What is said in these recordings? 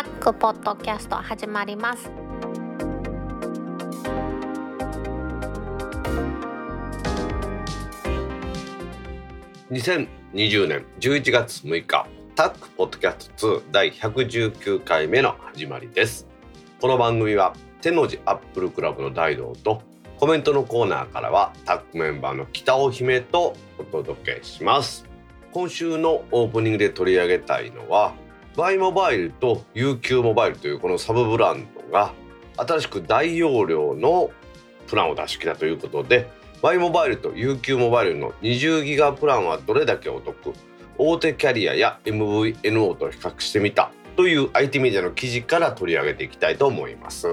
タックポッドキャスト始まります。2020年11月6日タックポッドキャスト2第119回目の始まりです。この番組は天王寺アップルクラブの大道とコメントのコーナーからはタックメンバーの北尾姫とお届けします。今週のオープニングで取り上げたいのはバイモバイルと UQ モバイルというこのサブブランドが新しく大容量のプランを出してきたということで Y モバイルと UQ モバイルの20ギガプランはどれだけお得大手キャリアや MVNO と比較してみたという IT メディアの記事から取り上げていきたいと思います。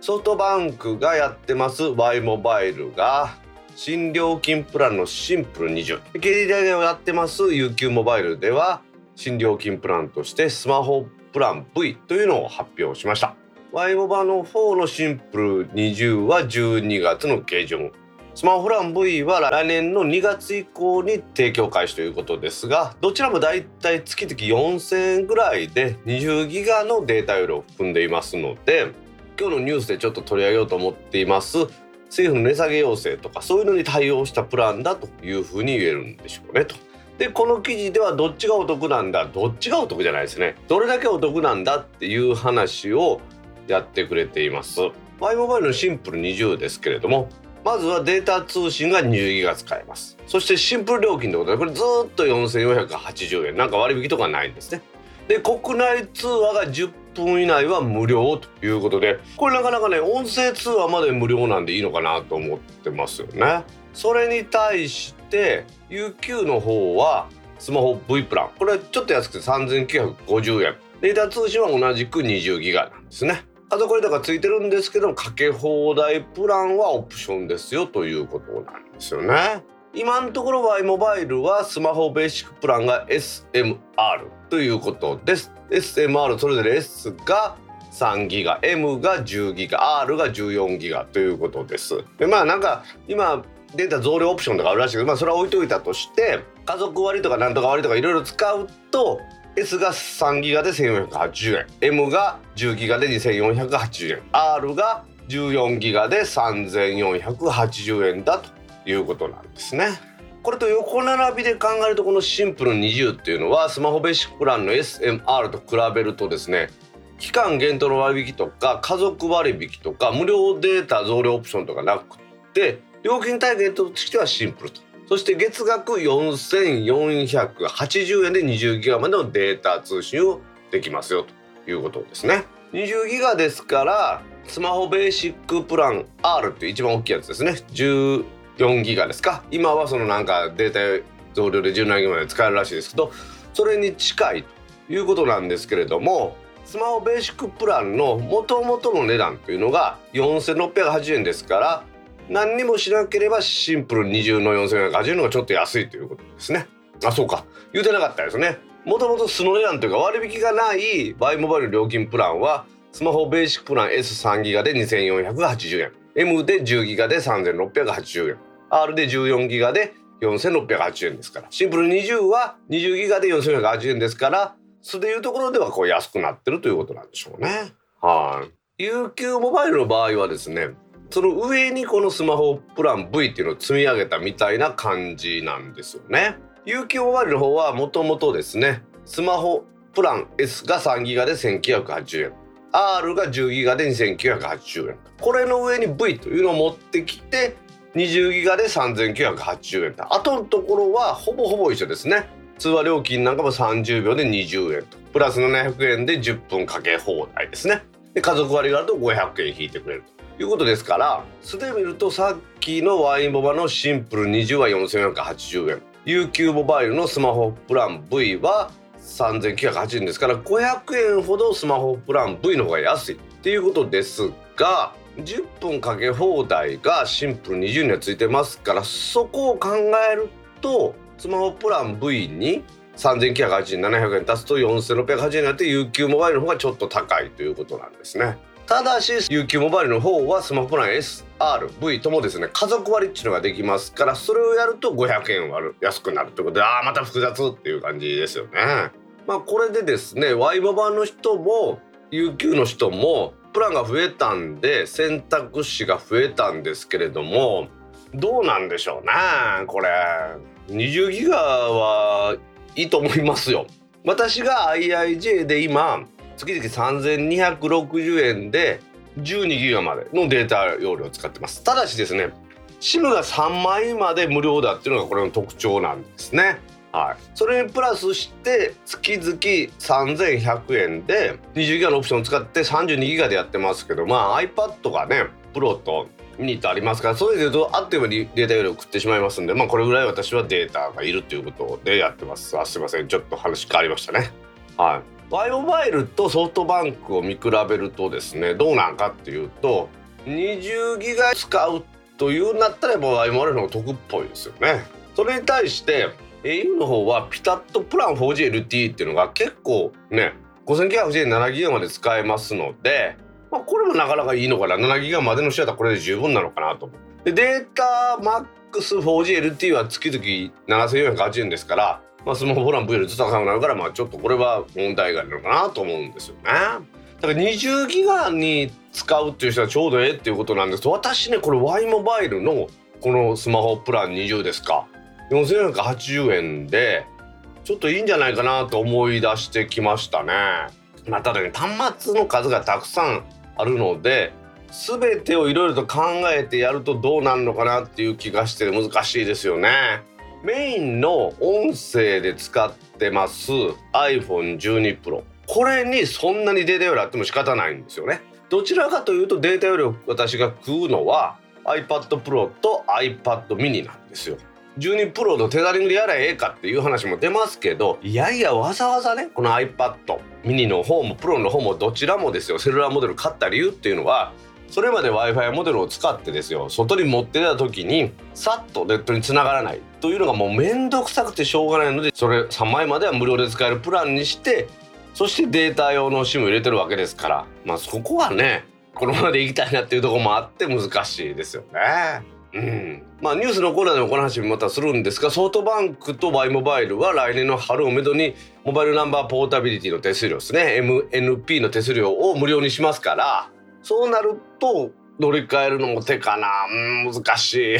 ソフトバンクがやってます Y モバイルが新料金プランのシンプル20 KDDI がやってます UQ モバイルでは新料金プランとしてスマホプラン V というのを発表しました。Y モバの4のシンプル20は12月の下旬。スマホプラン V は来年の2月以降に提供開始ということですがどちらもだいたい月々4000円ぐらいで20ギガのデータ容量を含んでいますので今日のニュースでちょっと取り上げようと思っています。政府の値下げ要請とかそういうのに対応したプランだというふうに言えるんでしょうねと。でこの記事ではどっちがお得なんだ？どっちがお得じゃないですね。どれだけお得なんだっていう話をやってくれています。マイモバイルのシンプル20ですけれどもまずはデータ通信が20ギガ使えます。そしてシンプル料金ということでこれずっと4480円。なんか割引とかないんですね。で国内通話が10分以内は無料ということでこれなかなかね音声通話まで無料なんでいいのかなと思ってますよね。それに対して UQ の方はスマホ V プランこれはちょっと安くて3950円データ通信は同じく20ギガなんですねあとこれだからついてるんですけどかけ放題プランはオプションですよということなんですよね。今のところ Y モバイルはスマホベーシックプランが SMR ということです。SMR それぞれ S が3ギガ M が10ギガ R が14ギガということです。でまあなんか今データ増量オプションとかあるらしいけど、まあ、それは置いといたとして家族割とかなんとか割とかいろいろ使うと S が3ギガで1480円 M が10ギガで2480円 R が14ギガで3480円だということなんですね。これと横並びで考えるとこのシンプル20っていうのはスマホベーシックプランの SMR と比べるとですね期間限定の割引とか家族割引とか無料データ増量オプションとかなくって料金体系としてはシンプルと。そして月額4480円で20ギガまでのデータ通信をできますよということですね。20ギガですからスマホベーシックプラン R っていう一番大きいやつですね。14ギガですか。今はそのなんかデータ増量で17ギガまで使えるらしいですけどそれに近いということなんですけれどもスマホベーシックプランの元々の値段というのが4680円ですから何にもしなければシンプル20の4480円のがちょっと安いということですね。あそうか。言うてなかったですね。もともと素の値段というか割引がないバイモバイル料金プランはスマホベーシックプラン S3 ギガで2480円。M で10ギガで3680円。R で14ギガで4680円ですから。シンプル20は20ギガで4480円ですから素でいうところではこう安くなってるということなんでしょうね。はい。UQ モバイルの場合はですねその上にこのスマホプラン V っていうのを積み上げたみたいな感じなんですよね。UQ モバイルの方はもともとですねスマホプラン S が3ギガで1980円。R が10ギガで2980円。これの上に V というのを持ってきて20ギガで3980円。あとのところはほぼほぼ一緒ですね。通話料金なんかも30秒で20円と。プラス700円で10分かけ放題ですね。で家族割があると500円引いてくれると。いうことですから素で見るとさっきのワインボバのシンプル20は4480円 UQ モバイルのスマホプラン V は3980円ですから500円ほどスマホプラン V の方が安いっていうことですが10分かけ放題がシンプル20にはついてますからそこを考えるとスマホプラン V に3980円700円足すと4680円になって UQ モバイルの方がちょっと高いということなんですね。ただし UQ モバイルの方はスマホプラン SRV ともですね家族割っていうのができますからそれをやると500円割る安くなるということでああまた複雑っていう感じですよね。まあこれでですね Y モバの人も UQ の人もプランが増えたんで選択肢が増えたんですけれどもどうなんでしょうなこれ20ギガはいいと思いますよ私が IIJ で今月々3260円で12ギガまでのデータ容量を使ってます。ただしですね SIM が3枚まで無料だっていうのがこれの特徴なんですね。はい、それにプラスして月々3100円で20ギガのオプションを使って32ギガでやってますけどまあ iPad がねプロとミニとありますからそれで言うとあっという間にデータ容量を食ってしまいますんでまあこれぐらい私はデータがいるということでやってます。あすいません。ちょっと話変わりましたね。はい。Y モバイルとソフトバンクを見比べるとですねどうなんかっていうと20ギガ使うというなったらやっぱ Y モバイルの方が得っぽいですよね。それに対して au の方はピタッとプラン 4GLTE っていうのが結構ね5980円7ギガまで使えますので、まあ、これもなかなかいいのかな。7ギガまでの人だったらこれで十分なのかなと思う。でデータマックス 4GLTE は月々7480円ですからまあ、スマホプラン V よりずっと高くなるからまあちょっとこれは問題外なのかなと思うんですよね。だから20ギガに使うっていう人はちょうどええっていうことなんですけど私ねこれ Y モバイルのこのスマホプラン20ですか4480円でちょっといいんじゃないかなと思い出してきましたね。まあ、ただね端末の数がたくさんあるので全てをいろいろと考えてやるとどうなるのかなっていう気がして難しいですよね。メインの音声で使ってます iPhone12 Pro これにそんなにデータ容量あっても仕方ないんですよね。どちらかというとデータ容量私が食うのは iPad Pro と iPad mini なんですよ。12プロのテザリングでやらええかっていう話も出ますけどいやいやわざわざねこの iPad mini の方もプロの方もどちらもですよ。セルラーモデル買った理由っていうのはそれまで w i f i モデルを使ってですよ外に持ってた時にさっとネットにつながらないというのがもう面倒くさくてしょうがないのでそれ3枚までは無料で使えるプランにしてそしてデータ用の SIM 入れてるわけですからまあそこはねこのままでいきたいなっていうとこもあって難しいですよね。うん、まあニュースのコーナーでもこの話またするんですがソフトバンクと Y モバイルは来年の春をめどにモバイルナンバーポータビリティの手数料ですね MNP の手数料を無料にしますからそうなると乗り換えるのも手かな難しい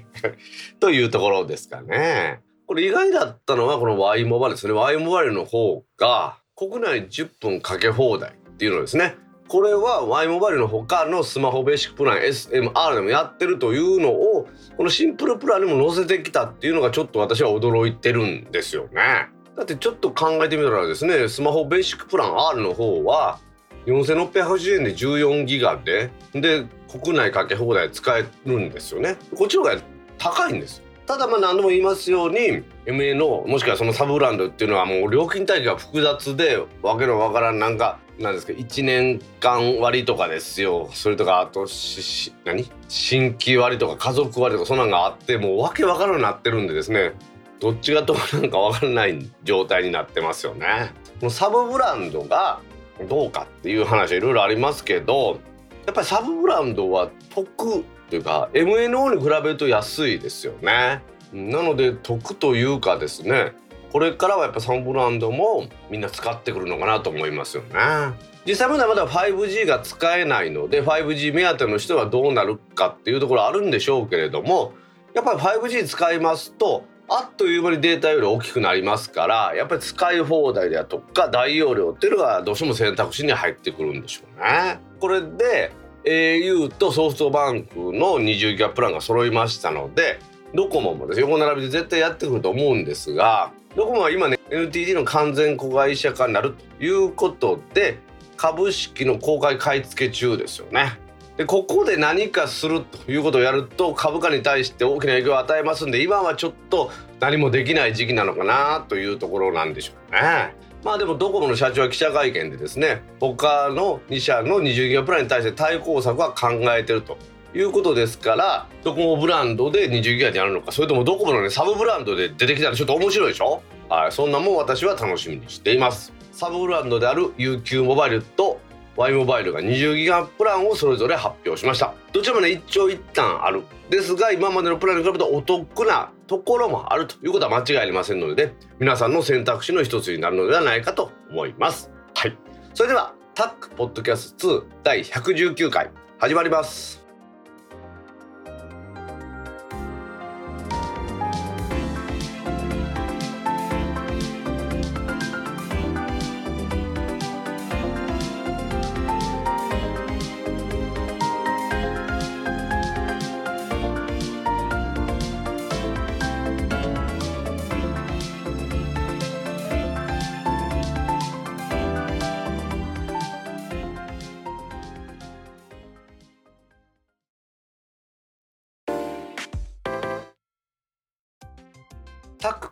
というところですかね。これ意外だったのはこの Y モバイルですね Y モバイルの方が国内10分かけ放題っていうのですねこれは Y モバイルの他のスマホベーシックプラン SMR でもやってるというのをこのシンプルプランにも載せてきたっていうのがちょっと私は驚いてるんですよね。だってちょっと考えてみたらですねスマホベーシックプラン R の方は4680円で14ギガでで国内かけ放題使えるんですよね。こっちの方が高いんです。ただまあ何度も言いますように MA のもしくはそのサブブランドっていうのはもう料金体系が複雑でわけのわからんなんかなんですか1年間割とかですよ。それとかあとし何？新規割とか家族割とかそんなんがあってもうわけわからんなってるんでですね。どっちがどうなんかわからない状態になってますよね。もうサブブランドがどうかっていう話いろいろありますけどやっぱりサブブランドは得というか MNO に比べると安いですよね。なので得というかですねこれからはやっぱサブブランドもみんな使ってくるのかなと思いますよね。実際まだまだ 5G が使えないので 5G 目当ての人はどうなるかっていうところあるんでしょうけれどもやっぱり 5G 使いますとあっという間にデータより大きくなりますからやっぱり使い放題であとか大容量っていうのがどうしても選択肢に入ってくるんでしょうね。これで au とソフトバンクの20ギガプランが揃いましたのでドコモもです横並びで絶対やってくると思うんですがドコモは今ね NTT の完全子会社化になるということで株式の公開買い付け中ですよね。でここで何かするということをやると株価に対して大きな影響を与えますんで今はちょっと何もできない時期なのかなというところなんでしょうね。まあでもドコモの社長は記者会見でですね他の2社の20ギガプランに対して対抗策は考えてるということですからドコモブランドで20ギガでやるのかそれともドコモのねサブブランドで出てきたらちょっと面白いでしょ？はいそんなもん私は楽しみにしていますサブブランドである UQ モバイルと Y モバイルが20ギガプランをそれぞれ発表しました。どちらもね一長一短ある。ですが今までのプランに比べるとお得なところもあるということは間違いありませんので、ね、皆さんの選択肢の一つになるのではないかと思います。はい。それではタックポッドキャスト2第119回始まります。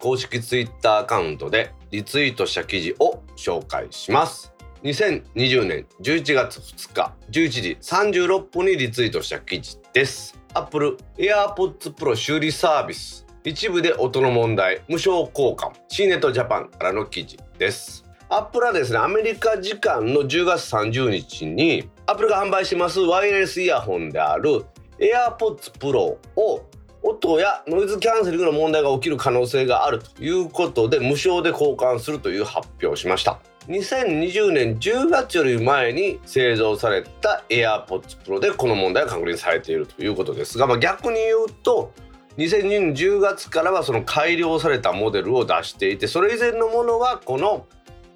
公式ツイッターアカウントでリツイートした記事を紹介します。2020年11月2日11時36分にリツイートした記事です。Apple AirPods Pro 修理サービス。一部で音の問題無償交換。C ネットジャパンからの記事です。アップルはですねアメリカ時間の10月30日にアップルが販売しますワイヤレスイヤホンである AirPods Pro を音やノイズキャンセリングの問題が起きる可能性があるということで無償で交換するという発表をしました2020年10月より前に製造された AirPods Pro でこの問題が確認されているということですが、まあ、逆に言うと2020年10月からはその改良されたモデルを出していてそれ以前のものはこの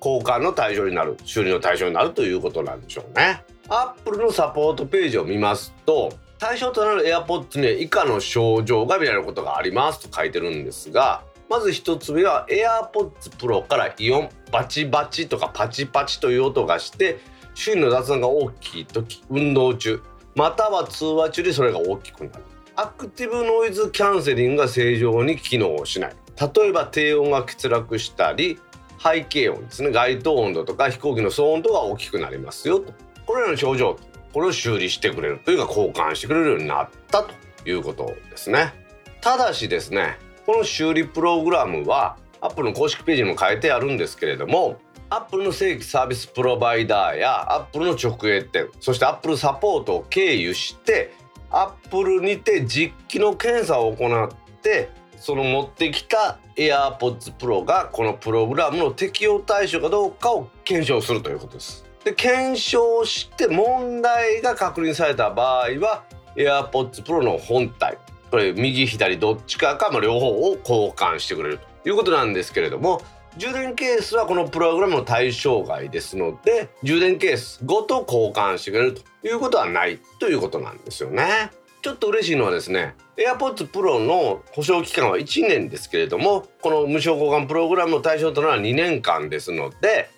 交換の対象になる修理の対象になるということなんでしょうね。アップルのサポートページを見ますと対象となる AirPods には以下の症状が見られることがありますと書いてるんですがまず1つ目は AirPods Pro からイオンバチバチとかパチパチという音がして周囲の雑音が大きい時運動中または通話中にそれが大きくなる。アクティブノイズキャンセリングが正常に機能しない。例えば低音が欠落したり背景音ですね街頭温度とか飛行機の騒音とが大きくなりますよと。これらの症状これを修理してくれるというか交換してくれるようになったということですね。ただしですねこの修理プログラムは Apple の公式ページにも書いてあるんですけれども Apple の正規サービスプロバイダーや Apple の直営店そして Apple サポートを経由して Apple にて実機の検査を行ってその持ってきた AirPods Pro がこのプログラムの適用対象かどうかを検証するということです。で検証して問題が確認された場合は AirPods Pro の本体これ右左どっちかか、まあ、両方を交換してくれるということなんですけれども充電ケースはこのプログラムの対象外ですので充電ケースごと交換してくれるということはないということなんですよね。ちょっと嬉しいのはですね AirPods Pro の保証期間は1年ですけれどもこの無償交換プログラムの対象となるのは2年間ですので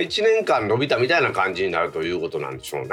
1年間伸びたみたいな感じになるということなんでしょうね。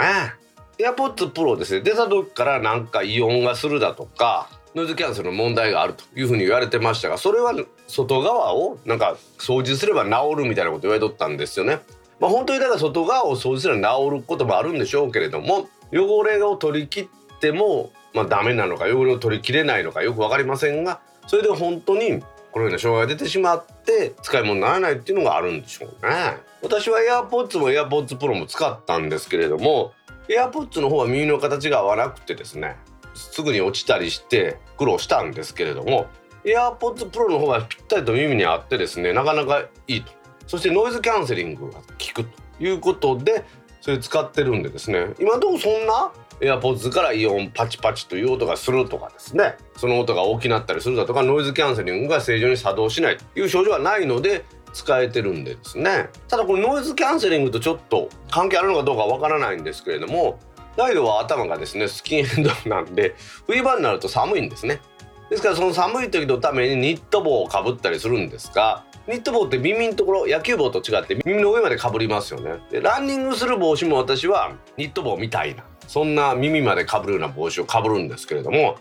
AirPods Pro ですね出た時からなんか異音がするだとかノイズキャンセルの問題があるというふうに言われてましたがそれは外側をなんか掃除すれば治るみたいなこと言われとったんですよね。まあ、本当にだから外側を掃除すれば治ることもあるんでしょうけれども汚れを取り切ってもまあダメなのか汚れを取り切れないのかよく分かりませんがそれで本当にこのような障害が出てしまって使い物にならないっていうのがあるんでしょうね。私は AirPods も AirPods Pro も使ったんですけれども AirPods の方は耳の形が合わなくてですねすぐに落ちたりして苦労したんですけれども AirPods Pro の方はぴったりと耳に合ってですねなかなかいいとそしてノイズキャンセリングが効くということでそれ使ってるんでですね今どうそんな AirPods からイオンパチパチという音がするとかですね。その音が大きなったりするだとかノイズキャンセリングが正常に作動しないという症状はないので使えてるんでですね。ただこのノイズキャンセリングとちょっと関係あるのかどうかわからないんですけれどもダイドは頭がですねスキンヘッドなんで冬場になると寒いんですね。ですからその寒い時のためにニット帽をかぶったりするんですがニット帽って耳のところ野球帽と違って耳の上までかぶりますよね。でランニングする帽子も私はニット帽みたいなそんな耳までかぶるような帽子をかぶるんですけれども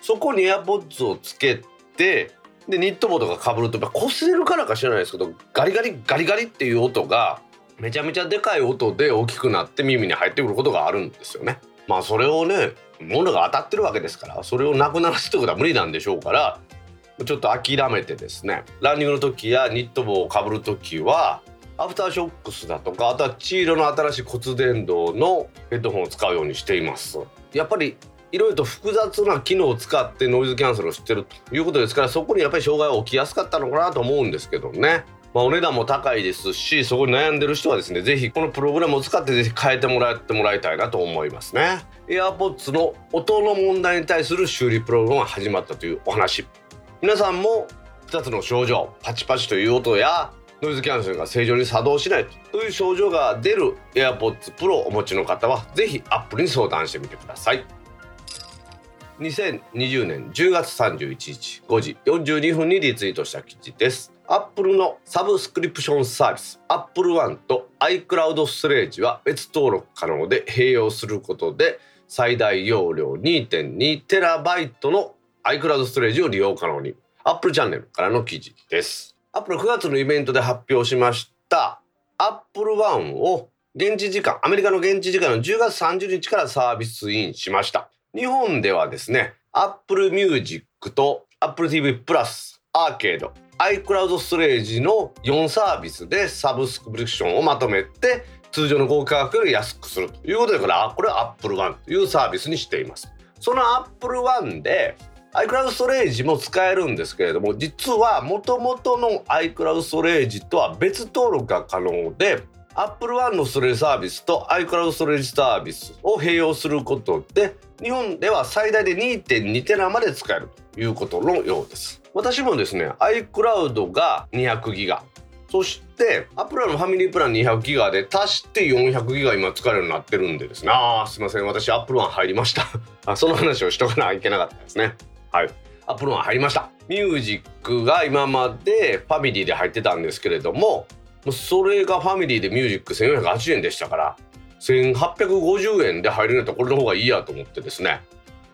そこにエアポッツをつけてでニット帽とかかぶるとやっぱ擦れるからか知らないですけどガリガリガリガリっていう音がめちゃめちゃでかい音で大きくなって耳に入ってくることがあるんですよね。まあそれをね物が当たってるわけですからそれをなくならすってことは無理なんでしょうからちょっと諦めてですねランニングの時やニット帽をかぶる時はアフターショックスだとかあとは黄色の新しい骨伝導のヘッドホンを使うようにしています。やっぱりいろいろと複雑な機能を使ってノイズキャンセルをしてるということですからそこにやっぱり障害が起きやすかったのかなと思うんですけどね。まあ、お値段も高いですしそこに悩んでる人はですね是非このプログラムを使って是非変えてもらってもらいたいなと思いますね。AirPods の音の問題に対する修理プログラムが始まったというお話。皆さんも2つの症状パチパチという音やノイズキャンセルが正常に作動しないという症状が出る AirPods Pro をお持ちの方は是非 Apple に相談してみてください。2020年10月31日5時42分にリツイートした記事です。アップルのサブスクリプションサービス Apple One と iCloud ストレージは別登録可能で併用することで最大容量 2.2TB の iCloud ストレージを利用可能に。Apple チャンネルからの記事です。Apple 9月のイベントで発表しました。Apple One を現地時間アメリカの現地時間の10月30日からサービスインしました。日本ではですね Apple Music と Apple TV プラスアーケード iCloud ストレージの4サービスでサブスクリプションをまとめて通常の合価格より安くするということでこれこれは Apple One というサービスにしています。その Apple One で iCloud ストレージも使えるんですけれども実はもともとの iCloud ストレージとは別登録が可能で Apple One のストレージサービスと iCloud ストレージサービスを併用することで日本では最大で2.2テラまで使えるということのようです。私もですね iCloud が200ギガそして Appleのファミリープラン200ギガで足して400ギガ今使えるようになってるんでですね。ああすいません。私 Apple One入りました。その話をしとかなきゃいけなかったですね。はい。 Apple One入りました。ミュージックが今までファミリーで入ってたんですけれどもそれがファミリーでミュージック1480円でしたから1850円で入れるとこれの方がいいやと思ってですね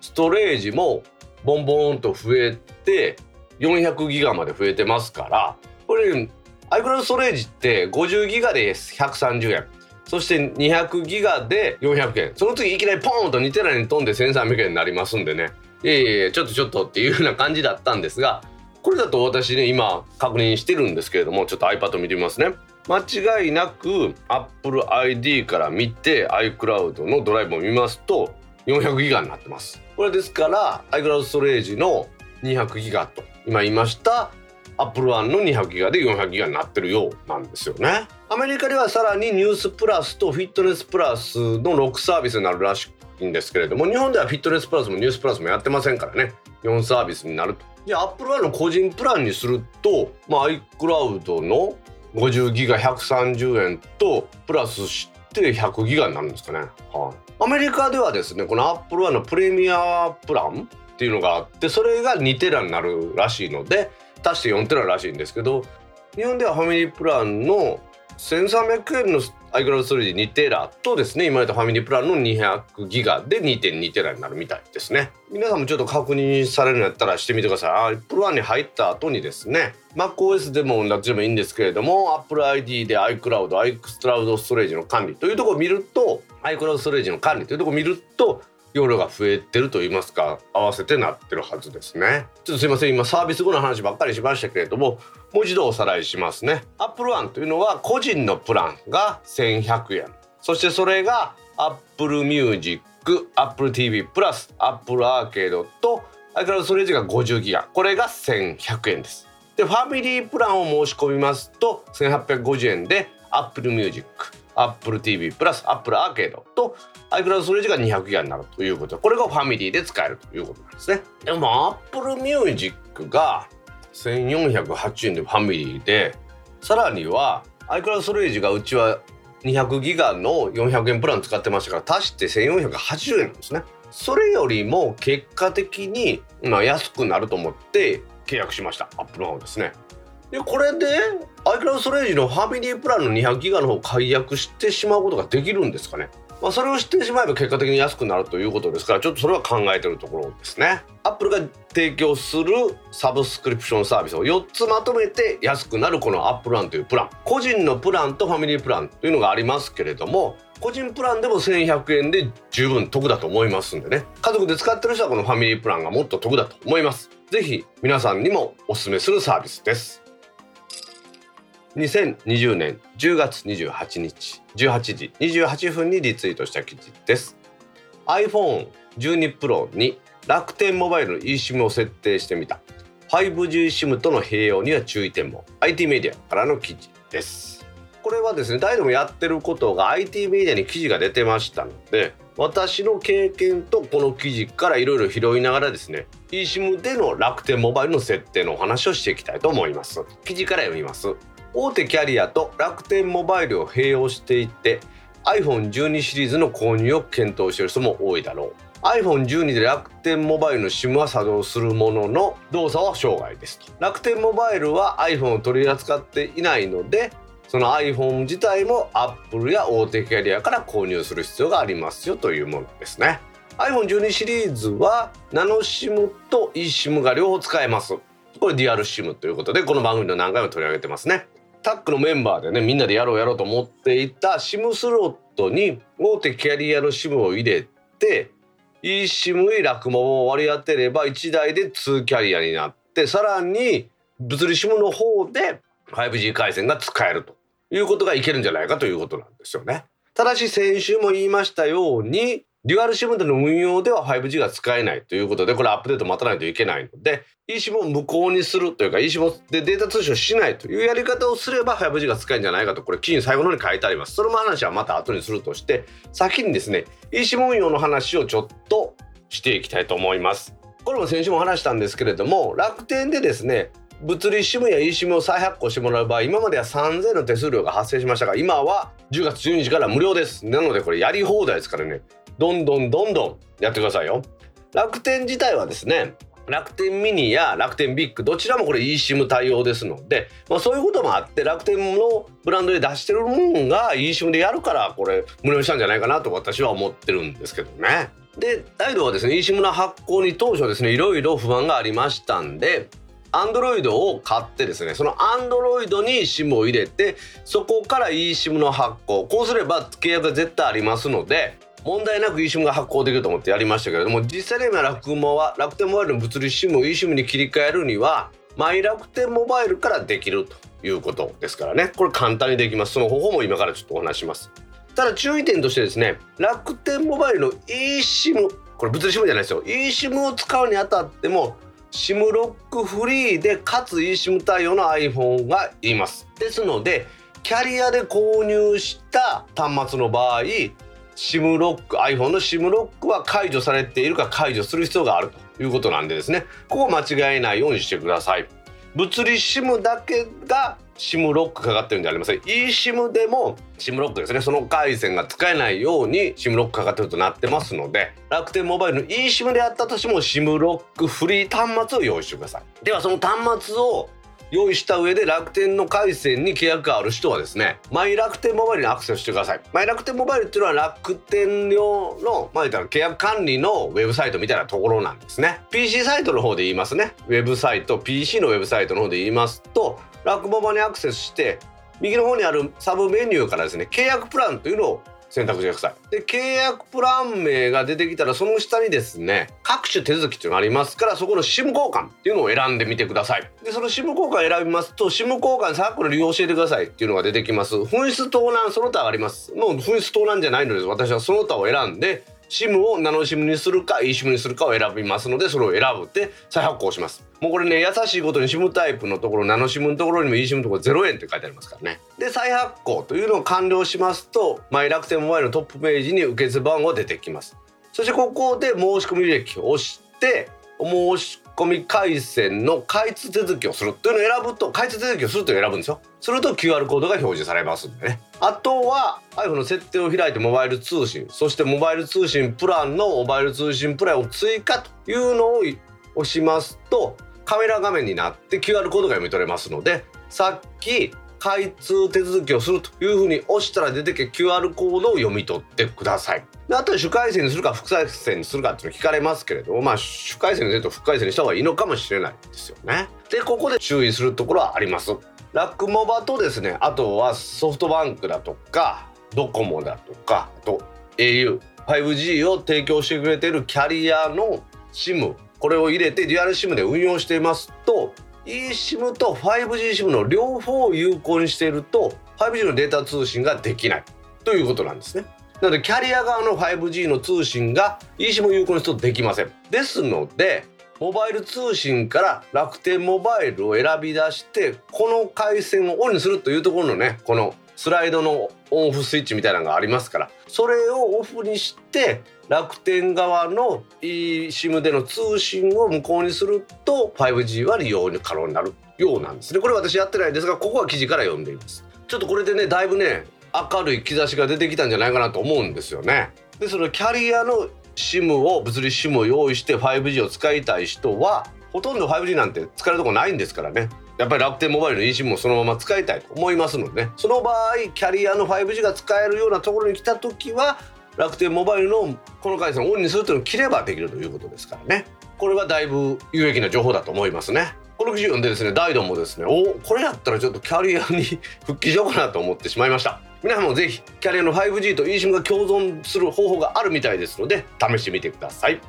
ストレージもボンボンと増えて400ギガまで増えてますからこれ iCloud ストレージって50ギガで130円そして200ギガで400円。その次いきなりポーンと2テラに飛んで1300円になりますんでね。いやいやちょっとちょっとっていうような感じだったんですがこれだと私ね今確認してるんですけれどもちょっと iPad 見てみますね。間違いなく Apple ID から見て iCloud のドライブを見ますと400ギガになってます。これですから iCloud ストレージの200ギガと今言いました Apple Oneの200ギガで400ギガになってるようなんですよね。アメリカではさらにニュースプラスとフィットネスプラスの6サービスになるらしいんですけれども日本ではフィットネスプラスもニュースプラスもやってませんからね。4サービスになると。じゃあ Apple Oneの個人プランにすると、まあ、iCloud の50ギガ130円とプラスして100ギガになるんですかね、はい、アメリカではですねこの Apple Oneのプレミアプランっていうのがあってそれが2テラになるらしいので足して4テラらしいんですけど日本ではファミリープランの1300円の iCloud ストレージ2テラとですね。今言ったファミリープランの200ギガで2.2テラになるみたいですね。皆さんもちょっと確認されるんやったらしてみてください。Apple1 に入った後にですね。MacOS でもどっちでもいいんですけれども Apple ID で iCloud、iCloud ストレージの管理というところを見ると iCloud ストレージの管理というところを見ると容量が増えてると言いますか合わせてなってるはずですね。ちょっとすいません。今サービス後の話ばっかりしましたけれどももう一度おさらいしますね。Apple One というのは個人のプランが1100円。そしてそれが Apple Music Apple TV プラス Apple Arcade と iCloud ストレージが50ギガ。これが1100円です。でファミリープランを申し込みますと1850円で Apple Music Apple TV プラス Apple アーケードと iCloud ストレージが200ギガになるということこれがファミリーで使えるということなんですね。でも Apple Music が1408円でファミリーでさらには iCloud ストレージがうちは200ギガの400円プラン使ってましたから足して1480円なんですね。それよりも結果的に、まあ、安くなると思って契約しました。アップルの方ですね。でこれで iCloud ストレージのファミリープランの200ギガの方解約してしまうことができるんですかね。まあ、それを知ってしまえば結果的に安くなるということですからちょっとそれは考えてるところですね。アップルが提供するサブスクリプションサービスを4つまとめて安くなるこのアップルランというプラン。個人のプランとファミリープランというのがありますけれども個人プランでも1100円で十分得だと思いますんでね。家族で使ってる人はこのファミリープランがもっと得だと思います。是非皆さんにもお勧めするサービスです。2020年10月28日。18時28分にリツイートした記事です。iPhone12 Pro に楽天モバイルの eSIM を設定してみた。5GSIM との併用には注意点も。IT メディアからの記事です。これはですね誰でもやってることが IT メディアに記事が出てましたので私の経験とこの記事からいろいろ拾いながらですね eSIM での楽天モバイルの設定のお話をしていきたいと思います。記事から読みます。大手キャリアと楽天モバイルを併用していて iPhone12 シリーズの購入を検討している人も多いだろう。iPhone12 で楽天モバイルの SIM は作動するものの動作は障害ですと。楽天モバイルは iPhone を取り扱っていないのでその iPhone 自体も Apple や大手キャリアから購入する必要がありますよというものですね。iPhone12 シリーズはナノ SIM と eSIM が両方使えます。これデュアル SIM ということでこの番組の何回も取り上げてますね。タックのメンバーでねみんなでやろうやろうと思っていた SIM スロットに大手キャリアの SIM を入れて eSIM に落毛を割り当てれば1台で2キャリアになってさらに物理 SIM の方で 5G 回線が使えるということがいけるんじゃないかということなんですよね。ただし先週も言いましたようにデュアル SIM での運用では 5G が使えないということでこれアップデート待たないといけないので eSIM を無効にするというか eSIM でデータ通信をしないというやり方をすれば 5G が使えるんじゃないかとこれ記事最後の方に書いてあります。その話はまた後にするとして先にですね eSIM 運用の話をちょっとしていきたいと思います。これも先週も話したんですけれども楽天でですね物理 SIM や eSIM を再発行してもらう場合今までは3000の手数料が発生しましたが今は10月12日から無料です。なのでこれやり放題ですからね。どんどんどんどんやってくださいよ楽天自体はですね楽天ミニや楽天ビッグどちらもこれ eSIM 対応ですので、まあ、そういうこともあって楽天のブランドで出してるもんが eSIM でやるからこれ無料にしたんじゃないかなと私は思ってるんですけどね。で大イはですね eSIM の発行に当初ですねいろいろ不安がありましたんでアンドロイドを買ってですねそのアンドロイドに SIM を入れてそこから eSIM の発行こうすれば契約が絶対ありますので問題なく eSIM が発行できると思ってやりましたけれども実際に今楽天は楽天モバイルの物理 SIM を eSIM に切り替えるにはマイ楽天モバイルからできるということですからね。これ簡単にできます。その方法も今からちょっとお話します。ただ注意点としてですね楽天モバイルの eSIM これ物理 SIM じゃないですよ。eSIM を使うにあたっても SIM ロックフリーでかつ eSIM 対応の iPhone がいます。ですのでキャリアで購入した端末の場合 SIM ロック iPhone の SIM ロックは解除されているか解除する必要があるということなんでですね。ここを間違えないようにしてください。物理 SIM だけが SIM ロックかかってるんじゃありません。eSIM でも SIM ロックですね。その回線が使えないように SIM ロックかかってるとなってますので楽天モバイルの eSIM であったとしても SIM ロックフリー端末を用意してください。ではその端末を用意した上で楽天の回線に契約がある人はですねマイ楽天モバイルにアクセスしてください。マイ楽天モバイルっていうのは楽天用のまあ言ったら契約管理のウェブサイトみたいなところなんですね。PC サイトの方で言いますね。ウェブサイト PC のウェブサイトの方で言いますと楽モバにアクセスして右の方にあるサブメニューからですね契約プランというのを選択してください。で契約プラン名が出てきたらその下にですね各種手続きっていうのがありますからそこの SIM 交換っていうのを選んでみてください。でその SIM 交換を選びますと SIM 交換サークル利用教えてくださいっていうのが出てきます。紛失盗難その他あります。もう紛失盗難じゃないので私はその他を選んで SIM をナノ SIM にするか eSIM にするかを選びますのでそれを選ぶって再発行します。もうこれね優しいことに SIM タイプのところナノ SIM のところにも eSIM のところ0円って書いてありますからね。で再発行というのを完了しますとマイ楽天モバイルのトップページに受付番号出てきます。そしてここで申し込み履歴を押してお申し込み回線の開通手続きをするというのを選ぶと開通手続きをするというのを選ぶんですよすると QR コードが表示されますんでねあとは iPhone の設定を開いてモバイル通信そしてモバイル通信プランのモバイル通信プランを追加というのを押しますとカメラ画面になって QR コードが読み取れますのでさっき開通手続きをするというふうに押したら出てけ QR コードを読み取ってください。であとは主回線にするか副回線にするかっていうの聞かれますけれどもまあ主回線にすると副回線にした方がいいのかもしれないですよね。でここで注意するところはあります。ラックモバとですねあとはソフトバンクだとかドコモだとかあと au5G を提供してくれてるキャリアの SIM これを入れてデュアル SIM で運用していますと eSIM と 5GSIM の両方を有効にしていると 5G のデータ通信ができないということなんですね。なのでキャリア側の 5G の通信が eSIM 有効にするとできません。ですのでモバイル通信から楽天モバイルを選び出してこの回線をオンにするというところのねこのスライドのオンオフスイッチみたいなのがありますから。それをオフにして楽天側の eSIM での通信を無効にすると 5G は利用可能になるようなんですね。これ私やってないですがここは記事から読んでいます。ちょっとこれでねだいぶね明るい兆しが出てきたんじゃないかなと思うんですよね。でそのキャリアの SIM を物理 SIM を用意して 5G を使いたい人はほとんど 5G なんて使えるとこないんですからね。やっぱり楽天モバイルの eSIM もそのまま使いたいと思いますので、ね、その場合キャリアの 5G が使えるようなところに来た時は楽天モバイルのこの回線をオンにするというのを切ればできるということですからね。これはだいぶ有益な情報だと思いますね。この記事読んでですねダイドンもですねおこれやったらちょっとキャリアに 復帰しようかなと思ってしまいました。皆さんもぜひキャリアの 5G と eSIM が共存する方法があるみたいですので試してみてください。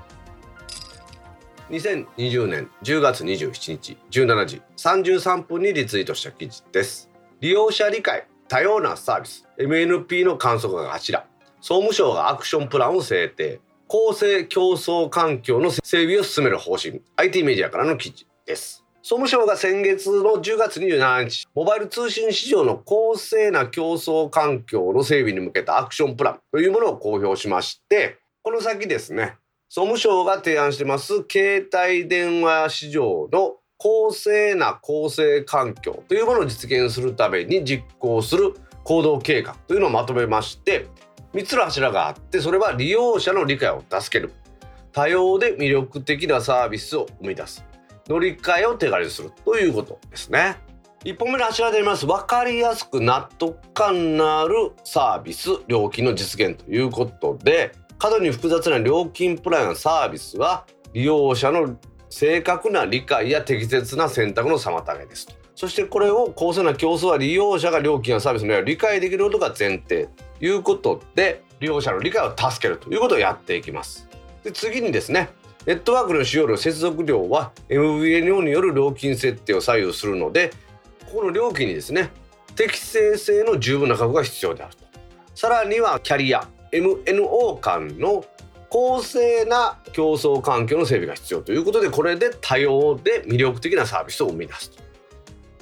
2020年10月27日17時33分にリツイートした記事です。利用者理解多様なサービス MNP の観測が柱総務省がアクションプランを制定公正競争環境の整備を進める方針 IT メディアからの記事です。総務省が先月の10月27日モバイル通信市場の公正な競争環境の整備に向けたアクションプランというものを公表しましてこの先ですね総務省が提案してます携帯電話市場の公正な公正環境というものを実現するために実行する行動計画というのをまとめまして3つの柱があってそれは利用者の理解を助ける。多様で魅力的なサービスを生み出す。乗り換えを手軽にするということですね。1本目の柱であります分かりやすく納得感のあるサービス料金の実現ということで過度に複雑な料金プランやサービスは利用者の正確な理解や適切な選択の妨げですそしてこれを公正な競争は利用者が料金やサービスの理解できることが前提ということで利用者の理解を助けるということをやっていきます。で次にですねネットワークの使用料接続料は MVNO による料金設定を左右するのでここの料金にですね適正性の十分な確保が必要であると。さらにはキャリア MNO 間の公正な競争環境の整備が必要ということでこれで多様で魅力的なサービスを生み出すと。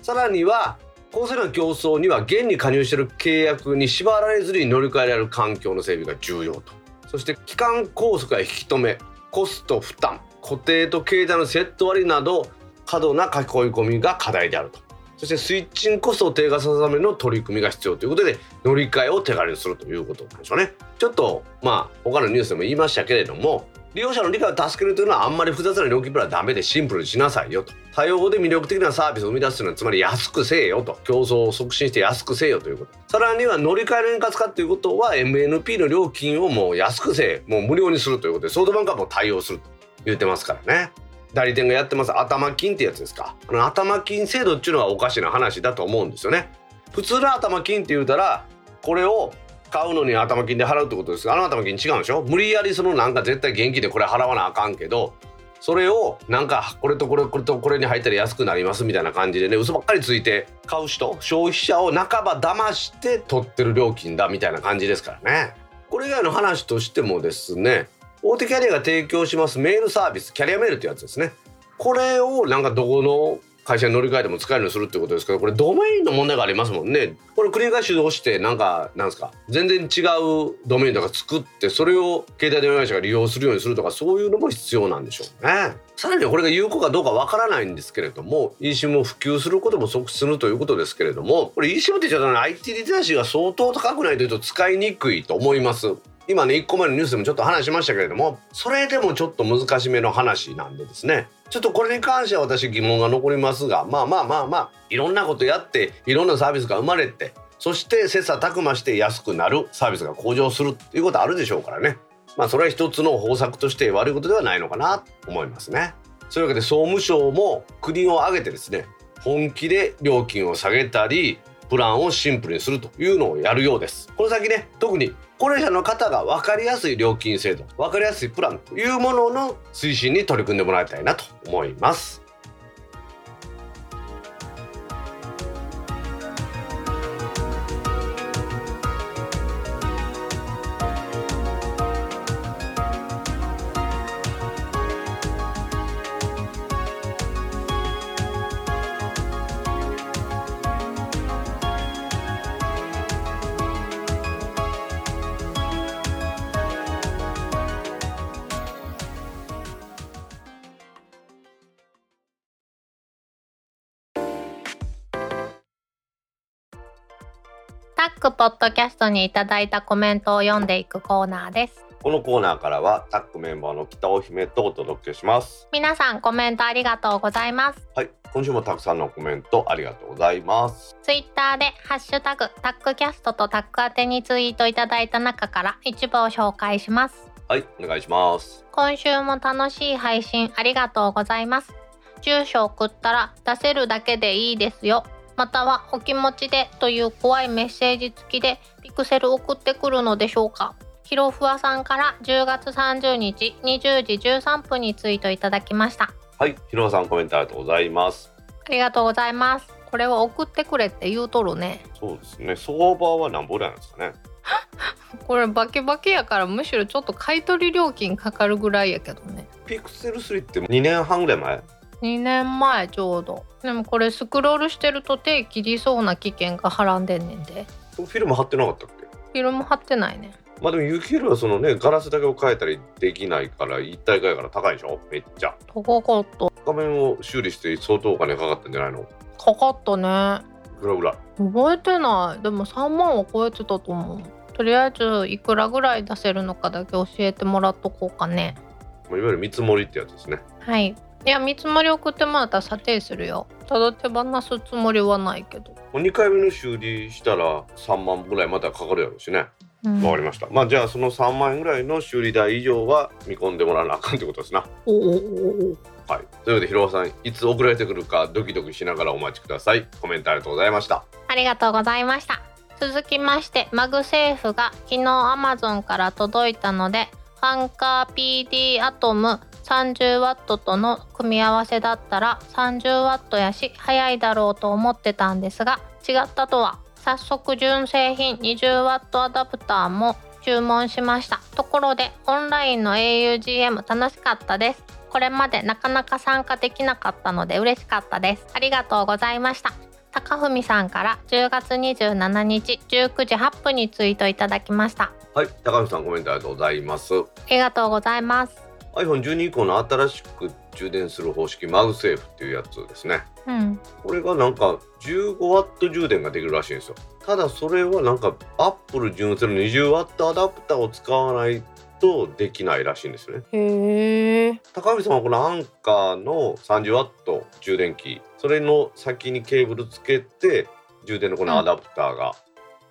さらには公正な競争には現に加入している契約に縛られずに乗り換えられる環境の整備が重要と。そして期間拘束や引き止めコスト負担固定と携帯のセット割など過度な囲い込みが課題であると。そしてスイッチングコストを低下させるための取り組みが必要ということで乗り換えを手軽にするということなんでしょうね。ちょっとまあ他のニュースでも言いましたけれども利用者の理解を助けるというのはあんまり複雑な料金プランはダメでシンプルにしなさいよと。多様で魅力的なサービスを生み出すというのはつまり安くせえよと。競争を促進して安くせえよということ。さらには乗り換えの円滑化ということは MNP の料金をもう安くせえもう無料にするということでソフトバンクはもう対応すると言ってますからね。代理店がやってます頭金ってやつですか。あの頭金制度っていうのはおかしな話だと思うんですよね。普通の頭金って言うたらこれを買うのに頭金で払うってことです。あの頭金違うんでしょ？無理やりそのなんか絶対現金でこれ払わなあかんけどそれをなんかこれとこれこれとこれに入ったら安くなりますみたいな感じでね嘘ばっかりついて買う人？消費者を半ば騙して取ってる料金だみたいな感じですからね。これ以外の話としてもですね大手キャリアが提供しますメールサービスキャリアメールってやつですね。これをなんかどこの会社に乗り換えても使えるようにするってことですけどこれドメインの問題がありますもんね。これ国が主導してなんかなんですか全然違うドメインとか作ってそれを携帯電話会社が利用するようにするとかそういうのも必要なんでしょうね。さらにこれが有効かどうかわからないんですけれども eSIM を普及することも促するということですけれどもこれ eSIM って言っちゃうと、IT リテラシーが相当高くないというと使いにくいと思います。今ね1個前のニュースでもちょっと話しましたけれどもそれでもちょっと難しめの話なんでですねちょっとこれに関しては私疑問が残りますがまあまあまあまあいろんなことやっていろんなサービスが生まれてそして切磋琢磨して安くなるサービスが向上するっていうことあるでしょうからねまあそれは一つの方策として悪いことではないのかなと思いますね。そういうわけで総務省も国を挙げてですね本気で料金を下げたりプランをシンプルにするというのをやるようです。この先ね特に高齢者の方が分かりやすい料金制度分かりやすいプランというものの推進に取り組んでもらいたいなと思います。ックポッドキャストにいただいたコメントを読んでいくコーナーです。このコーナーからはタックメンバーの北尾姫とお届けします。皆さんコメントありがとうございます。はい今週もたくさんのコメントありがとうございます。ツイッターでハッシュタグタックキャストとタック宛てにツイートいただいた中から一部を紹介します。はいお願いします。今週も楽しい配信ありがとうございます。住所送ったら出せるだけでいいですよまたはお気持ちでという怖いメッセージ付きでピクセル送ってくるのでしょうか。ひろふわさんから10月30日20時13分にツイートいただきました。はいひろさんコメントありがとうございます。ありがとうございます。これは送ってくれって言うとるね。そうですね。相場は何ぼぐらいなんですかね。これバケバケやからむしろちょっと買い取り料金かかるぐらいやけどね。ピクセル3って2年半ぐらい前2年前ちょうど。でもこれスクロールしてると手切りそうな危険がはらんでんねんで。フィルム貼ってなかったっけ？フィルム貼ってないね。まあでもユキールはそのねガラスだけを変えたりできないから一体化やから高いでしょ？めっちゃ。高かった。画面を修理して相当お金かかったんじゃないの？かかったね。いくらぐらい覚えてない。でも3万は超えてたと思う。とりあえずいくらぐらい出せるのかだけ教えてもらっとこうかね。まあいわゆる見積もりってやつですね。はいいや見積もり送ってもらったら査定するよ。ただ手放すつもりはないけど、もう2回目の修理したら3万ぐらいまたかかるやろうしね。うん。わかりました。まあじゃあその3万円ぐらいの修理代以上は見込んでもらわなあかんってことですな。おおおおはい。というわけでひろわさんいつ送られてくるかドキドキしながらお待ちください。コメントありがとうございました。ありがとうございました。続きまして MagSafe が昨日 Amazon から届いたのでファンカー PD アトム 30W との組み合わせだったら 30W やし早いだろうと思ってたんですが違ったとは早速純正品 20W アダプターも注文しました。ところでオンラインの augm 楽しかったです。これまでなかなか参加できなかったので嬉しかったです。ありがとうございました。高文さんから10月27日19時8分にツイートいただきました。はい高橋さんコメントありがとうございます。ありがとうございます iPhone12 以降の新しく充電する方式 MagSafe っていうやつですね。うん。これがなんか 15W 充電ができるらしいんですよ。ただそれはなんか Apple 純正の 20W アダプターを使わないとできないらしいんですよね。へえ。高見さんはこの Anker の 30W 充電器それの先にケーブルつけて充電のこのアダプターが、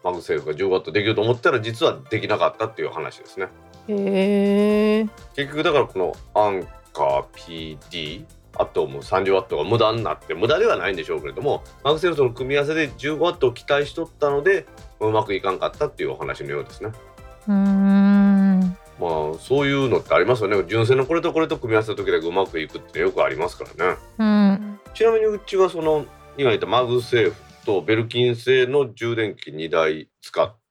MagSafeが 15W できると思ったら実はできなかったっていう話ですねへえ結局だからこの Anker PD あともう 30W が無駄になって無駄ではないんでしょうけれども MagSafeとの組み合わせで 15W を期待しとったのでうまくいかんかったっていうお話のようですね。うーん。まあそういうのってありますよね。純正のこれとこれと組み合わせた時だけうまくいくってよくありますからね。うん。ちなみにうちはその今言った MagSafe と Belkin 製の充電器2台使って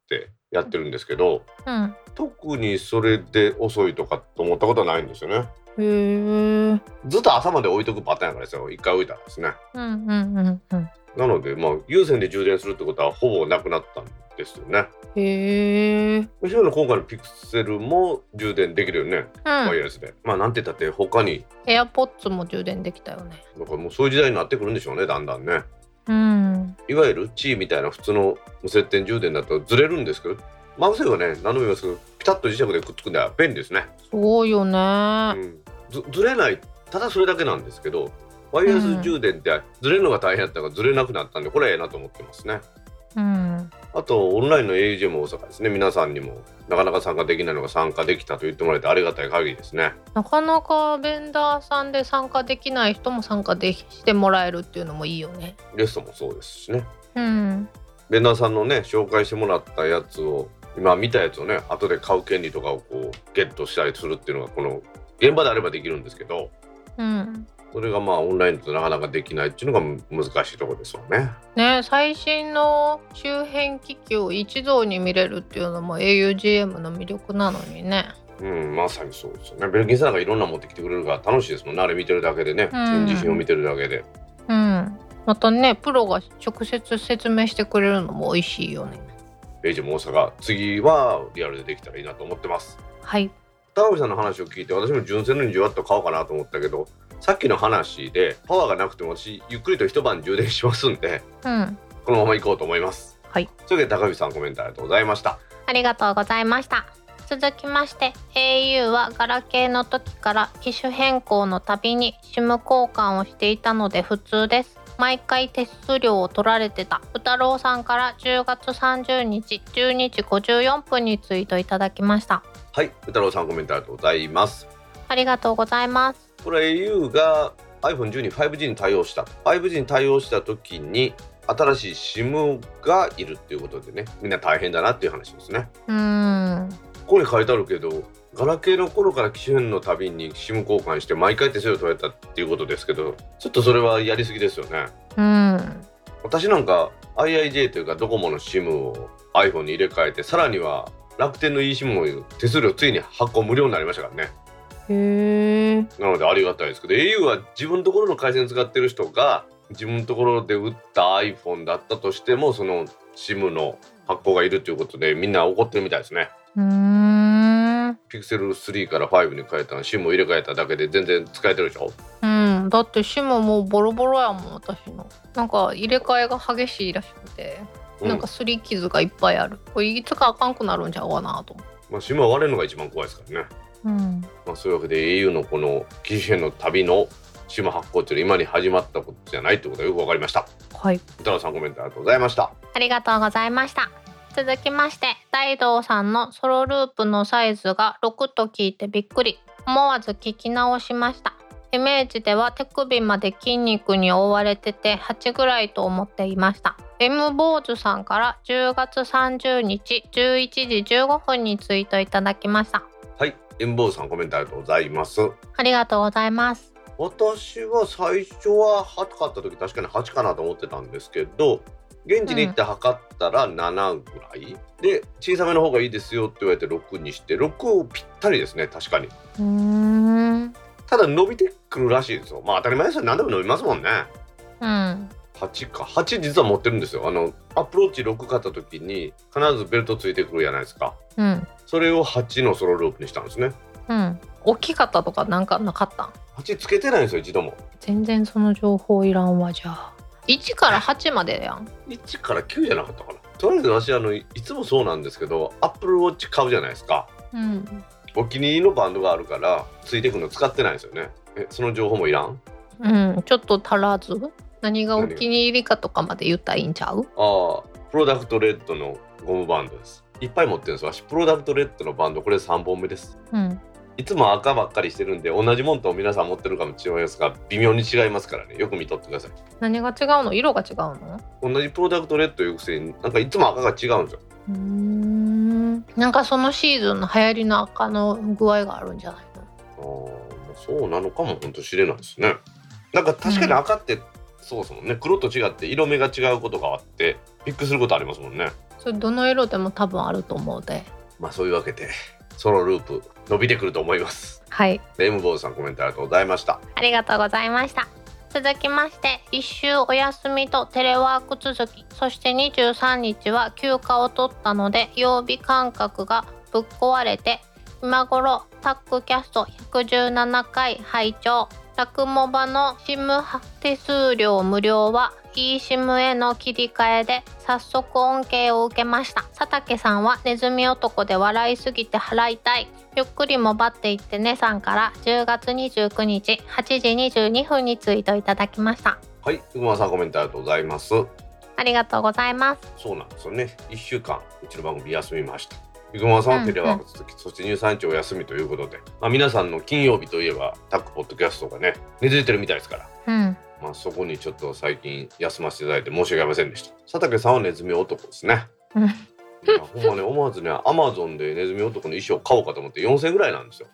やってるんですけどうん。特にそれで遅いとかと思ったことはないんですよね。へえずっと朝まで置いとくパターンやからですよ。一回置いたらですね。うんうんうんうん。なのでまあ有線で充電するってことはほぼなくなったんですよね。へえむしろ今回のピクセルも充電できるよね、うん。ワイヤレスで。まあなんて言ったって他に。AirPods も充電できたよね。なんかもうそういう時代になってくるんでしょうねだんだんねうん。いわゆるチーみたいな普通の無接点充電だとずれるんですけど MagSafe はね。何度も言いますけどピタッと磁石でくっつくんでは便利ですね、すごいよね。うん、ずずれない。ただそれだけなんですけどワイヤレス充電ってずれるのが大変だったからずれなくなったんでこれはええなと思ってますね。うんあとオンラインの AUJ も大阪ですね。皆さんにもなかなか参加できないのが参加できたと言ってもらえてありがたい限りですね。なかなかベンダーさんで参加できない人も参加できしてもらえるっていうのもいいよね。ゲストもそうですしね。うん。ベンダーさんのね紹介してもらったやつを今見たやつをね後で買う権利とかをこうゲットしたりするっていうのがこの現場であればできるんですけど。うんそれがまあオンラインだとなかなかできないっていうのが難しいところですよね。ね最新の周辺機器を一堂に見れるっていうのも augm の魅力なのにねうん、まさにそうですよね。ベルギンさんがいろんな持ってきてくれるから楽しいですもんね。あれ見てるだけでね、展示品を見てるだけで。うんまたねプロが直接説明してくれるのも美味しいよねページも大阪、次はリアルでできたらいいなと思ってます。はい高橋さんの話を聞いて私も純正の20ワット買おうかなと思ったけどさっきの話でパワーがなくても私ゆっくりと一晩充電しますんでうん。このまま行こうと思います。はい。それで高橋さんコメントありがとうございました。ありがとうございました。続きまして au はガラケーの時から機種変更のたびに SIM 交換をしていたので普通です。毎回手数料を取られてた。宇太郎さんから10月30日12時54分にツイートいただきました。はい。宇太郎さんコメントありがとうございます。ありがとうございますこれ au が iPhone12 に 5G に対応した 5G に対応した時に新しい SIM がいるっていうことでねみんな大変だなっていう話ですね。うーん。ここに書いてあるけどガラケーの頃から機種変のたびに SIM 交換して毎回手数料取られたっていうことですけどちょっとそれはやりすぎですよね。うん。私なんか IIJ というかドコモの SIM を iPhone に入れ替えてさらには楽天の eSIM も手数料ついに発行無料になりましたからねへえなのでありがたいですけど au は自分のところの回線使ってる人が自分のところで売った iPhone だったとしてもその SIM の発行がいるということでみんな怒ってるみたいですね。うーん。ピクセル3から5に変えたの SIM を入れ替えただけで全然使えてるでしょ？うん。だって SIM もうボロボロやもん私の。なんか入れ替えが激しいらしくて、うん。なんかすり傷がいっぱいある。これいつかあかんくなるんちゃうかなと思う。まあ SIM は割れるのが一番怖いですからねうん。まあ、そういうわけで au のこの機種変の旅の SIM 発行っていうのは今に始まったことじゃないってことがよくわかりました。はい。歌野さんコメントありがとうございました。ありがとうございました。続きまして大道さんのソロループのサイズが6と聞いてびっくり。思わず聞き直しました。イメージでは手首まで筋肉に覆われてて8ぐらいと思っていました。M 坊主さんから10月30日11時15分にツイートいただきましたはいエンボーさんコメントありがとうございます。ありがとうございます。私は最初は8買った時確かに8かなと思ってたんですけど現地に行って測ったら7ぐらい、で小さめの方がいいですよって言われて6にして6ぴったりですね確かに。うーん。ただ伸びてくるらしいですよ。まあ当たり前ですよ。何でも伸びますもんね。うん8か。8実は持ってるんですよ。あのアプローチ6買った時に必ずベルトついてくるじゃないですか。うん。それを8のソロループにしたんですね。うん。大きかったとかなんかなかった？ん8つけてないんですよ一度も。全然その情報いらんわじゃあ。1から8までやん。1から9じゃなかったかな。とりあえず私あのいつもそうなんですけどアップルウォッチ買うじゃないですか。うん。お気に入りのバンドがあるからついてくるの使ってないんですよね。えその情報もいらん？うん。ちょっと足らず？何がお気に入りかとかまで言ったらいいんちゃう？ああプロダクトレッドのゴムバンドです。いっぱい持ってるんです私プロダクトレッドのバンドこれ3本目です。うん。いつも赤ばっかりしてるんで同じもんと皆さん持ってるかもしれないですが微妙に違いますからね。よく見とってください。何が違うの？色が違うの？同じプロダクトレッドいうくせになんかいつも赤が違うんですよ。うーん。なんかそのシーズンの流行りの赤の具合があるんじゃないの？あそうなのかも本当知れないですね。なんか確かに赤って、そうですもんね。黒と違って色目が違うことがあってびっくりすることありますもんね。それどの色でも多分あると思うで。まあそういうわけでソロループ伸びてくると思います。はい。レイムボーズさんコメントありがとうございました。ありがとうございました。続きまして一週お休みとテレワーク続き。そして23日は休暇を取ったので曜日感覚がぶっ壊れて今頃タックキャスト117回拝聴ラクモバの SIM 手数料無料は eSIM への切り替えで早速恩恵を受けました。佐竹さんはネズミ男で笑いすぎて払いたい。ゆっくりもばっていってねさんから10月29日8時22分にツイートいただきました。はい福間さんコメントありがとうございます。ありがとうございます。そうなんですよね。1週間うちの番組休みました福間さんはテレワーク続き、そして23日お休みということで、まあ、皆さんの金曜日といえばタックポッドキャストがね根付いてるみたいですから。うん。まあ、そこにちょっと最近休ませていただいて申し訳ありませんでした。佐竹さんはネズミ男ですね。うん。ほんまね思わずねアマゾンでネズミ男の衣装買おうかと思って4000円ぐらいなんですよ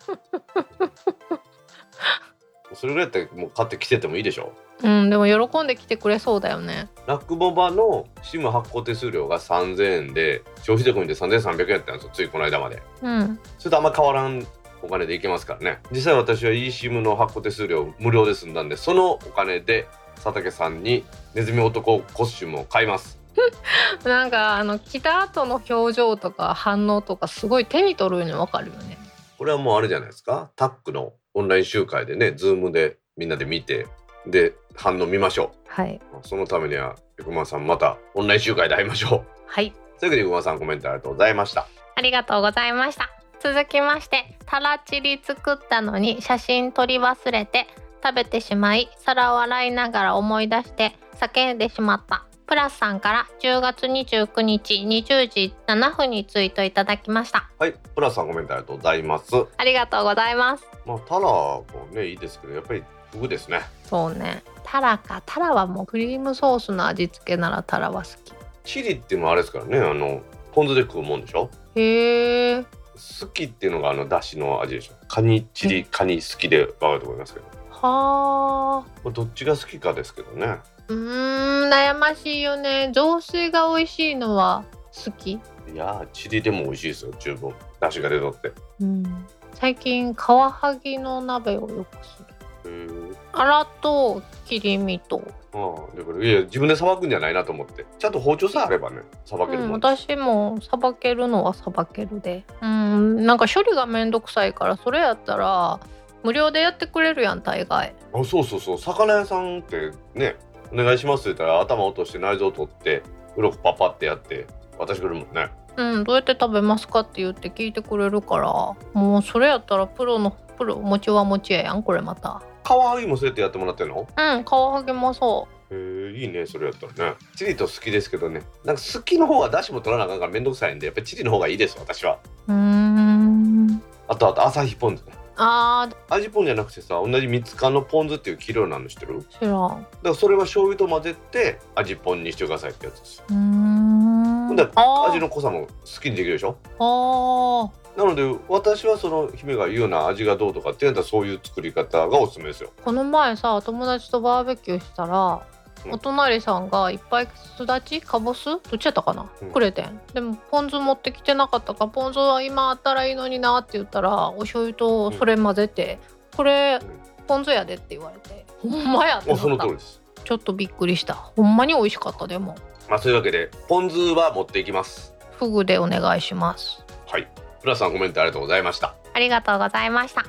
それぐらいやったらもう買って着ててもいいでしょ？うんでも喜んで来てくれそうだよね。ラックボバの SIM 発行手数料が3000円で消費税込みで3300円やったんですよついこの間まで。うん。それとあんま変わらんお金でいけますからね。実際私は eSIM の発行手数料無料で済んだんでそのお金で佐竹さんにネズミ男コスチュームを買います。なんかあの来た後の表情とか反応とかすごい手に取るの分かるよね。これはもうあれじゃないですか？タックのオンライン集会でね Zoom でみんなで見てで反応見ましょはい、うそのためにはくまさんまたオンライン集会で会いましょう。はい。というわけでくまさんコメントありがとうございました。ありがとうございました。続きましてタラチリ作ったのに写真撮り忘れて食べてしまい皿を洗いながら思い出して叫んでしまったプラスさんから10月29日20時7分にツイートいただきました。はいプラスさんコメントありがとうございます。ありがとうございます。まあタラもねいいですけどやっぱりフグですね。そうね。タラか。タラはもうクリームソースの味付けならタラは好き。チリっていうのはあれですからねあのポン酢で食うもんでしょ？へえ。好きっていうのがあのだしの味でしょ？カニチリカニ好きでわかると思いますけど、はあ、どっちが好きかですけどねうーん悩ましいよね。雑炊が美味しいのは好き？いやーチリでも美味しいですよ十分。だしが出とって。へうん。最近カワハギの鍋をよくする。ー。アラと切り身と、ああだからいや自分でさばくんじゃないなと思って。ちゃんと包丁さえあればねさばけるうん、もんです、私もさばけるのはさばけるで。うんなんか処理がめんどくさいからそれやったら無料でやってくれるやん大概。あそうそうそう。魚屋さんってねお願いします。って言ったら頭落として内臓取って鱗パパってやって渡してくれるもんね。うんどうやって食べますかって言って聞いてくれるからもうそれやったらプロのプロ持ちは持ちややんこれまた。カワハギもそうやってやってもらってんの？うんカワハギもそへえいいねそれやったらね。チリと好きですけどね。なんか好きの方はだしも取らなあかんからめんどくさいんでやっぱりチリの方がいいです私は。うん。あとあと朝日ポン酢ねあ味ポンじゃなくてさ同じ三つ缶のポン酢っていうキロなの知ってる？知らん。らそれは醤油と混ぜて味ポンにしてくださいってやつです。うーん。ほんであー。味の濃さも好きにできるでしょ？あー。なので私はその姫が言うような味がどうとかっていうのはそういう作り方がおすすめですよ。この前さ友達とバーベキューしたら、うんお隣さんがいっぱいすだちかぼすどっちやったかな、うん。くれてん。でもポン酢持ってきてなかったからポン酢は今あったらいいのになって言ったらお醤油とそれ混ぜて、これうんポン酢やでって言われて。ほんまやってそのった通りです。ちょっとびっくりした。ほんまに美味しかったでも。まあそういうわけでポン酢は持っていきます。フグでお願いします。はい。プラスさんコメントありがとうございました。ありがとうございました。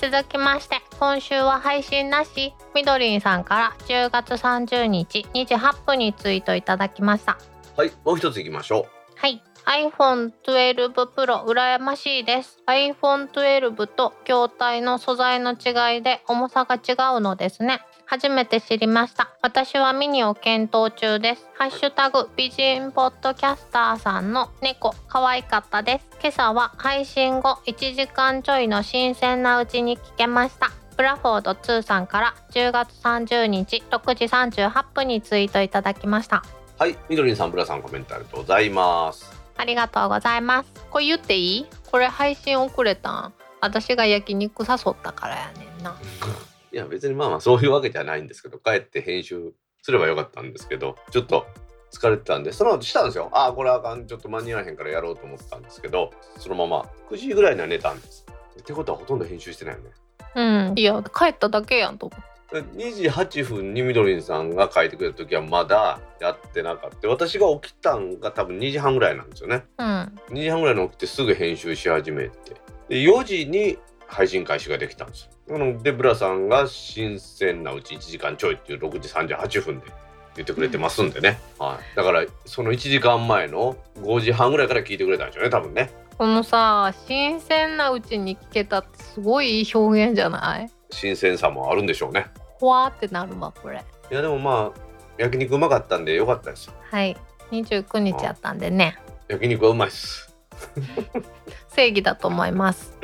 続きまして、今週は配信なし、みどりんさんから10月30日2時8分にツイートいただきました。はいもう一ついきましょはい。iPhone 12 Pro 羨ましいです。iPhone 12と筐体の素材の違いで重さが違うのですね。初めて知りました。私はミニを検討中です。ハッシュタグ美人ポッドキャスターさんの猫可愛かったです。今朝は配信後1時間ちょいの新鮮なうちに聞けました。ブラフォード2さんから10月30日6時38分にツイートいただきました。うはいみどりんさんプラさんコメントありがとうございますありがとうございます。これ言っていい？これ配信遅れたん？私が焼肉誘ったからやねんな。いや別にまあまあそういうわけじゃないんですけど帰って編集すればよかったんですけどちょっと疲れてたんでその後したんですよああこれあかんちょっと間に合わへんからやろうと思ってたんですけどそのまま9時ぐらいには寝たんですってことはほとんど編集してないよねうん。いや、帰っただけやんと思って。2時8分にみどりんさんが書いてくれた時はまだやってなかった。私が起きたんが多分2時半ぐらいなんですよね。うん。2時半ぐらいに起きてすぐ編集し始めて。で4時に配信開始ができたんですよ。なのでブラさんが新鮮なうち1時間ちょいっていう6時38分で言ってくれてますんでね、はい、だからその1時間前の5時半ぐらいから聞いてくれたんでしょうね多分ねこのさ、新鮮なうちに聞けたってすごいいい表現じゃない？新鮮さもあるんでしょうねほわーってなるわ、これ。いやでもまあ焼肉うまかったんでよかったですよはい。29日やったんでね。焼肉はうまいっす正義だと思います。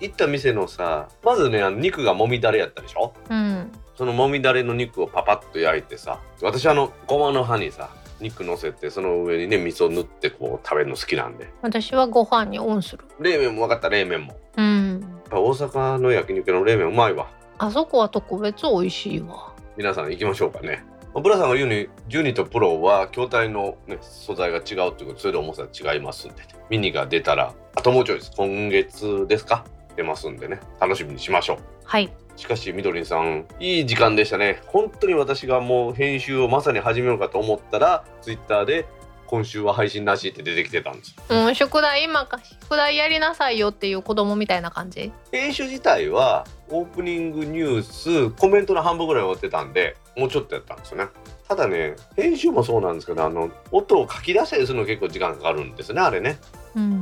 行った店のさまずねあの肉がもみだれやったでしょ？うん。そのもみだれの肉をパパッと焼いてさ私あのごまの葉にさ肉乗せてその上にね味噌塗ってこう食べるの好きなんで。私はご飯にオンする。冷麺も分かった冷麺も。やうん。っぱ大阪の焼肉の冷麺うまいわ。あそこは特別美味しいわ。皆さん行きましょうかね。ブラさんが言うに12とプロは筐体の、ね、素材が違うっていうことそれで重さが違いますんで。ミニが出たらあともうちょいです。今月ですか？出ますんでね。楽しみにしましょう。はい。しかしみどりんさんいい時間でしたね。本当に私がもう編集をまさに始めようかと思ったらツイッターで今週は配信なしって出てきてたんです。ようん宿題今か宿題やりなさいよっていう子供みたいな感じ？編集自体はオープニングニュースコメントの半分ぐらい終わってたんでもうちょっとやったんですよね。ただね編集もそうなんですけどあの音を書き出したりするの結構時間かかるんですねあれね。うん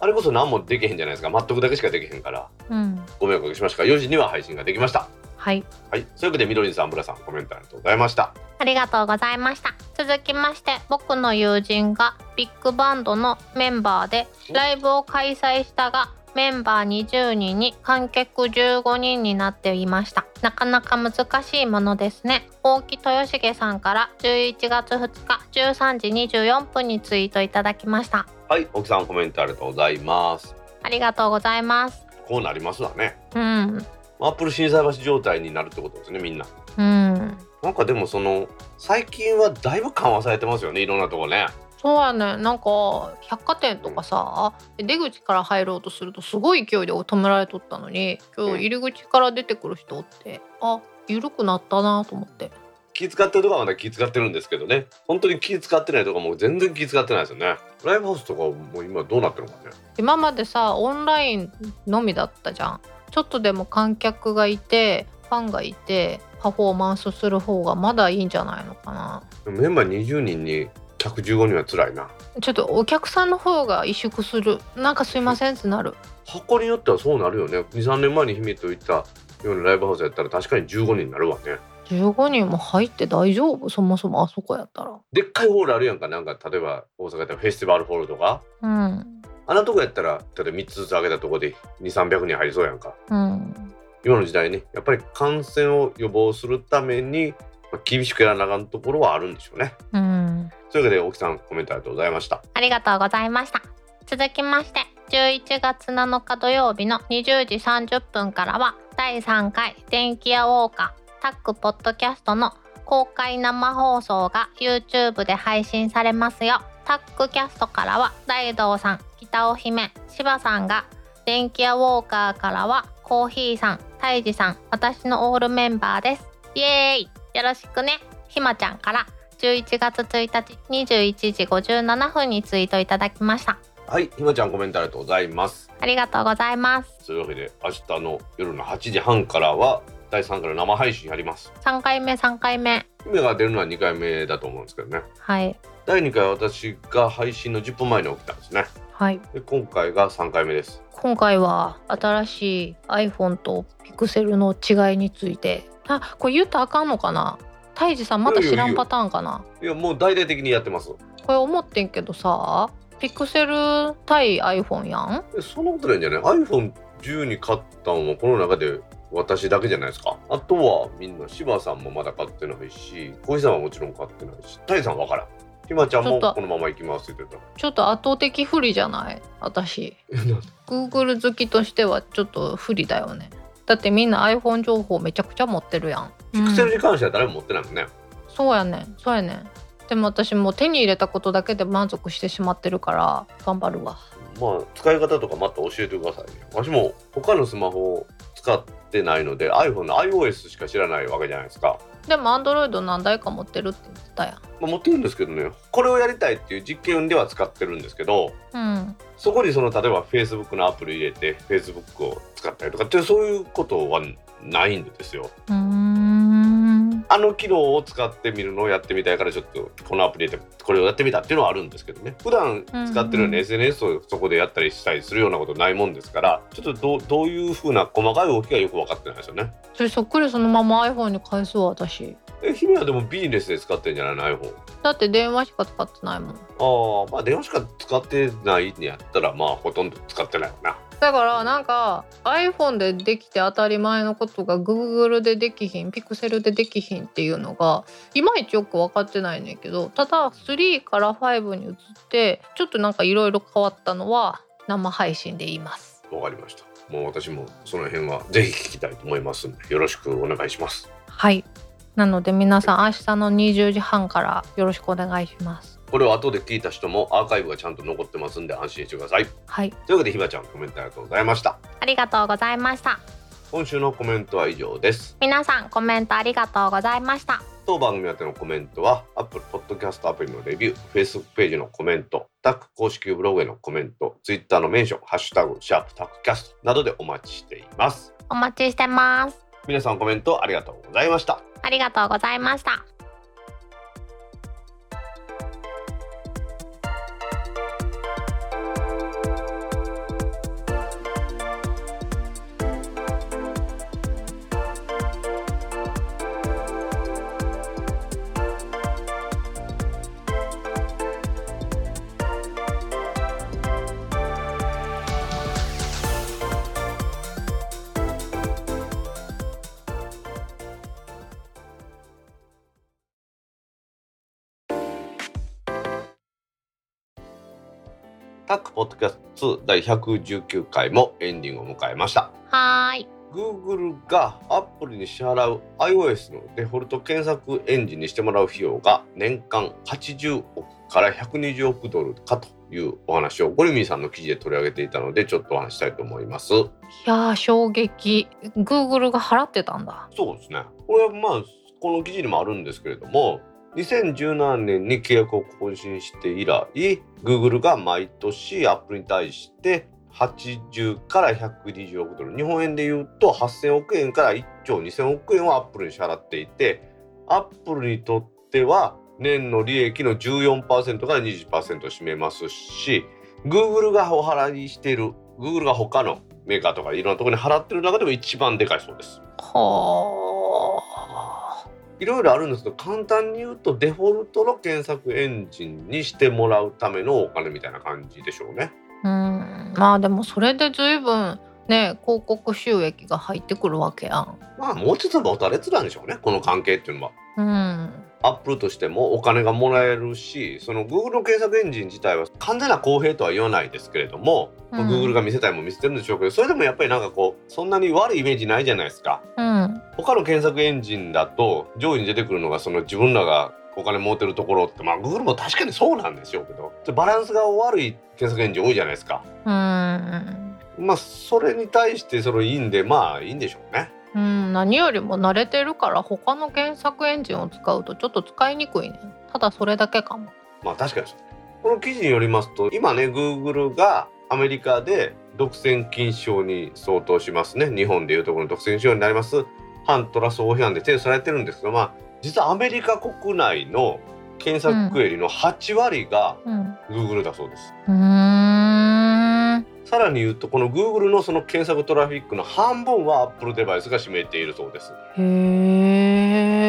あれこそ何もできへんじゃないですか。待っとくだけしかできへんから。うん。ご迷惑おかけしました。が4時には配信ができました。はい。はい。そういうわけでみどりんさんブラさんコメントありがとうございました。ありがとうございました。続きまして僕の友人がビッグバンドのメンバーでライブを開催したがメンバー20人に観客15人になっていました。なかなか難しいものですね。大木豊重さんから11月2日13時24分にツイートいただきましたはい奥さんコメントありがとうございます。ありがとうございます。こうなりますわね。うん。アップル心斎橋状態になるってことですねみんな。うん。なんかでもその最近はだいぶ緩和されてますよねいろんなとこね。そうやね。なんか百貨店とかさ出口から入ろうとするとすごい勢いで止められとったのに今日入り口から出てくる人おってあ緩くなったなと思って気使ってるとこはまだ気使ってるんですけどね。本当に気使ってないとこもう全然気使ってないですよね。ライブハウスとかもう今どうなってるのかね。今までさオンラインのみだったじゃん。ちょっとでも観客がいてファンがいてパフォーマンスする方がまだいいんじゃないのかな。メンバー20人に客15人は辛いな。ちょっとお客さんの方が萎縮する。なんかすいませんってなる。箱によってはそうなるよね。23年前に秘密といったようなライブハウスやったら確かに15人になるわね15人も入って大丈夫？そもそもあそこやったら。でっかいホールあるやんか。なんか例えば大阪やったらフェスティバルホールとか。うん。あんなとこやったら例えば3つずつ上げたとこで2300人入りそうやんか。うん。今の時代ね。やっぱり感染を予防するために、まあ厳しくやらなあかんところはあるんでしょうね。うん。というわけで大木さんコメントありがとうございました。ありがとうございました。続きまして、11月7日土曜日の20時30分からは、第3回電気屋ウォーカータックポッドキャストの公開生放送が YouTube で配信されますよ。タックキャストからは、大道さん、北尾姫、柴さんが、電気屋ウォーカーからは、コーヒーさん、タイジさん、私のオールメンバーです。イエーイよろしくね。ひまちゃんから、11月1日21時57分にツイートいただきました。はいひまちゃんコメントありがとうございますありがとうございます。というわけで明日の夜の8時半からは第3回の生配信やります。3回目3回目。姫が出るのは2回目だと思うんですけどね。はい。第2回は私が配信の10分前に起きたんですね。はい。で今回が3回目です。今回は新しい iPhone と Pixel の違いについて。あこれ言ったらあかんのかな？タイジさんまた知らんパターンかな？いやもう大々的にやってます。これ思ってんけどさ Pixel 対 iPhone やん？えそんなことないんじゃない？iPhone10 に買ったのはこの中で私だけじゃないですか。あとはみんな柴さんもまだ買ってないし小石さんはもちろん買ってないしタイさんわからん。ひまちゃんもこのまま行きますって言ってちょっと圧倒的不利じゃない？私。Google 好きとしてはちょっと不利だよね。だってみんな iPhone 情報めちゃくちゃ持ってるやん。ピクセルに関しては誰も持ってないもんね、そうやねん。そうやねん。でも私もう手に入れたことだけで満足してしまってるから頑張るわ。まあ使い方とかまた教えてくださいね。私も他のスマホを使ってないので iPhone の iOS しか知らないわけじゃないですか、でも Android 何台か持ってるって言ってたやん。まあ、持ってるんですけどね。これをやりたいっていう実験では使ってるんですけどうん。そこにその例えば Facebook のアプリ入れて Facebook を使ったりとかっていうそういうことはないんですよ。うーんあの機能を使ってみるのをやってみたいからちょっとこのアプリでこれをやってみたっていうのはあるんですけどね。普段使ってるようなうん。うん SNS をそこでやったりしたりするようなことないもんですからちょっとどうどういうふうな細かい動きがよく分かってないですよね。それそっくりそのまま iPhone に返すわ私。え姫はでもビジネスで使ってんじゃないの？iPhone だって電話しか使ってないもん。ああまあ電話しか使ってないんやったらまあほとんど使ってないわなだからなんか iPhone でできて当たり前のことが Google でできひん Pixel でできひんっていうのがいまいちよく分かってないねんけどただ3から5に移ってちょっとなんかいろいろ変わったのは生配信で言います。わかりました。もう私もその辺はぜひ聞きたいと思いますんでよろしくお願いします。はい。なので皆さん明日の20時半からよろしくお願いしますこれを後で聞いた人もアーカイブがちゃんと残ってますんで安心してください。はい。というわけでひばちゃんコメントありがとうございました。ありがとうございました。今週のコメントは以上です。皆さんコメントありがとうございました。当番組宛てのコメントは Apple Podcast アプリのレビュー Facebook ページのコメントタック公式ブログへのコメント Twitter のメンション「ハッシュタグシャープタックキャスト」などでお待ちしています。お待ちしてます。皆さんコメントありがとうございました。ありがとうございましたタックポッドキャスト2第119回もエンディングを迎えましたはーい Google がアプリに支払う iOS のデフォルト検索エンジンにしてもらう費用が年間80億から120億ドルかというお話をゴリミーさんの記事で取り上げていたのでちょっとお話したいと思います。いやー衝撃 Google が払ってたんだそうですね。これはまあこの記事にもあるんですけれども2017年に契約を更新して以来 Google が毎年アップルに対して80から120億ドル日本円で言うと8000億円から1兆2000億円をアップルに支払っていてアップルにとっては年の利益の14%から20%を占めますし Google がお払いしている Google が他のメーカーとかいろんなところに払ってる中でも一番でかいそうです。はあいろいろあるんですけど簡単に言うとデフォルトの検索エンジンにしてもらうためのお金みたいな感じでしょうね。うんまあでもそれで随分ね広告収益が入ってくるわけやんまあもうちょっとボタレツなんでしょうねこの関係っていうのは。うんアップルとしてもお金がもらえるしその Google の検索エンジン自体は完全な公平とは言わないですけれども、うん Google が見せたいもん見せてるんでしょうけどそれでもやっぱりなんかこうそんなに悪いイメージないじゃないですか。うん他の検索エンジンだと上位に出てくるのがその自分らがお金持ってるところってまあ Google も確かにそうなんでしょうけどバランスが悪い検索エンジン多いじゃないですか。うんまあそれに対してそれいいんでまあいいんでしょうね。うん、何よりも慣れてるから他の検索エンジンを使うとちょっと使いにくいね。ただそれだけかも。まあ確かに。この記事によりますと今ね Google がアメリカで独占禁止症に相当しますね。日本でいうところの独占症になります。反トラスト法違反で提訴されてるんですけどまあ実はアメリカ国内の検索クエリの8割がうん。Google だそうです。うーんさらに言うとこの Google のその検索トラフィックの半分は Apple デバイスが占めているそうです。へ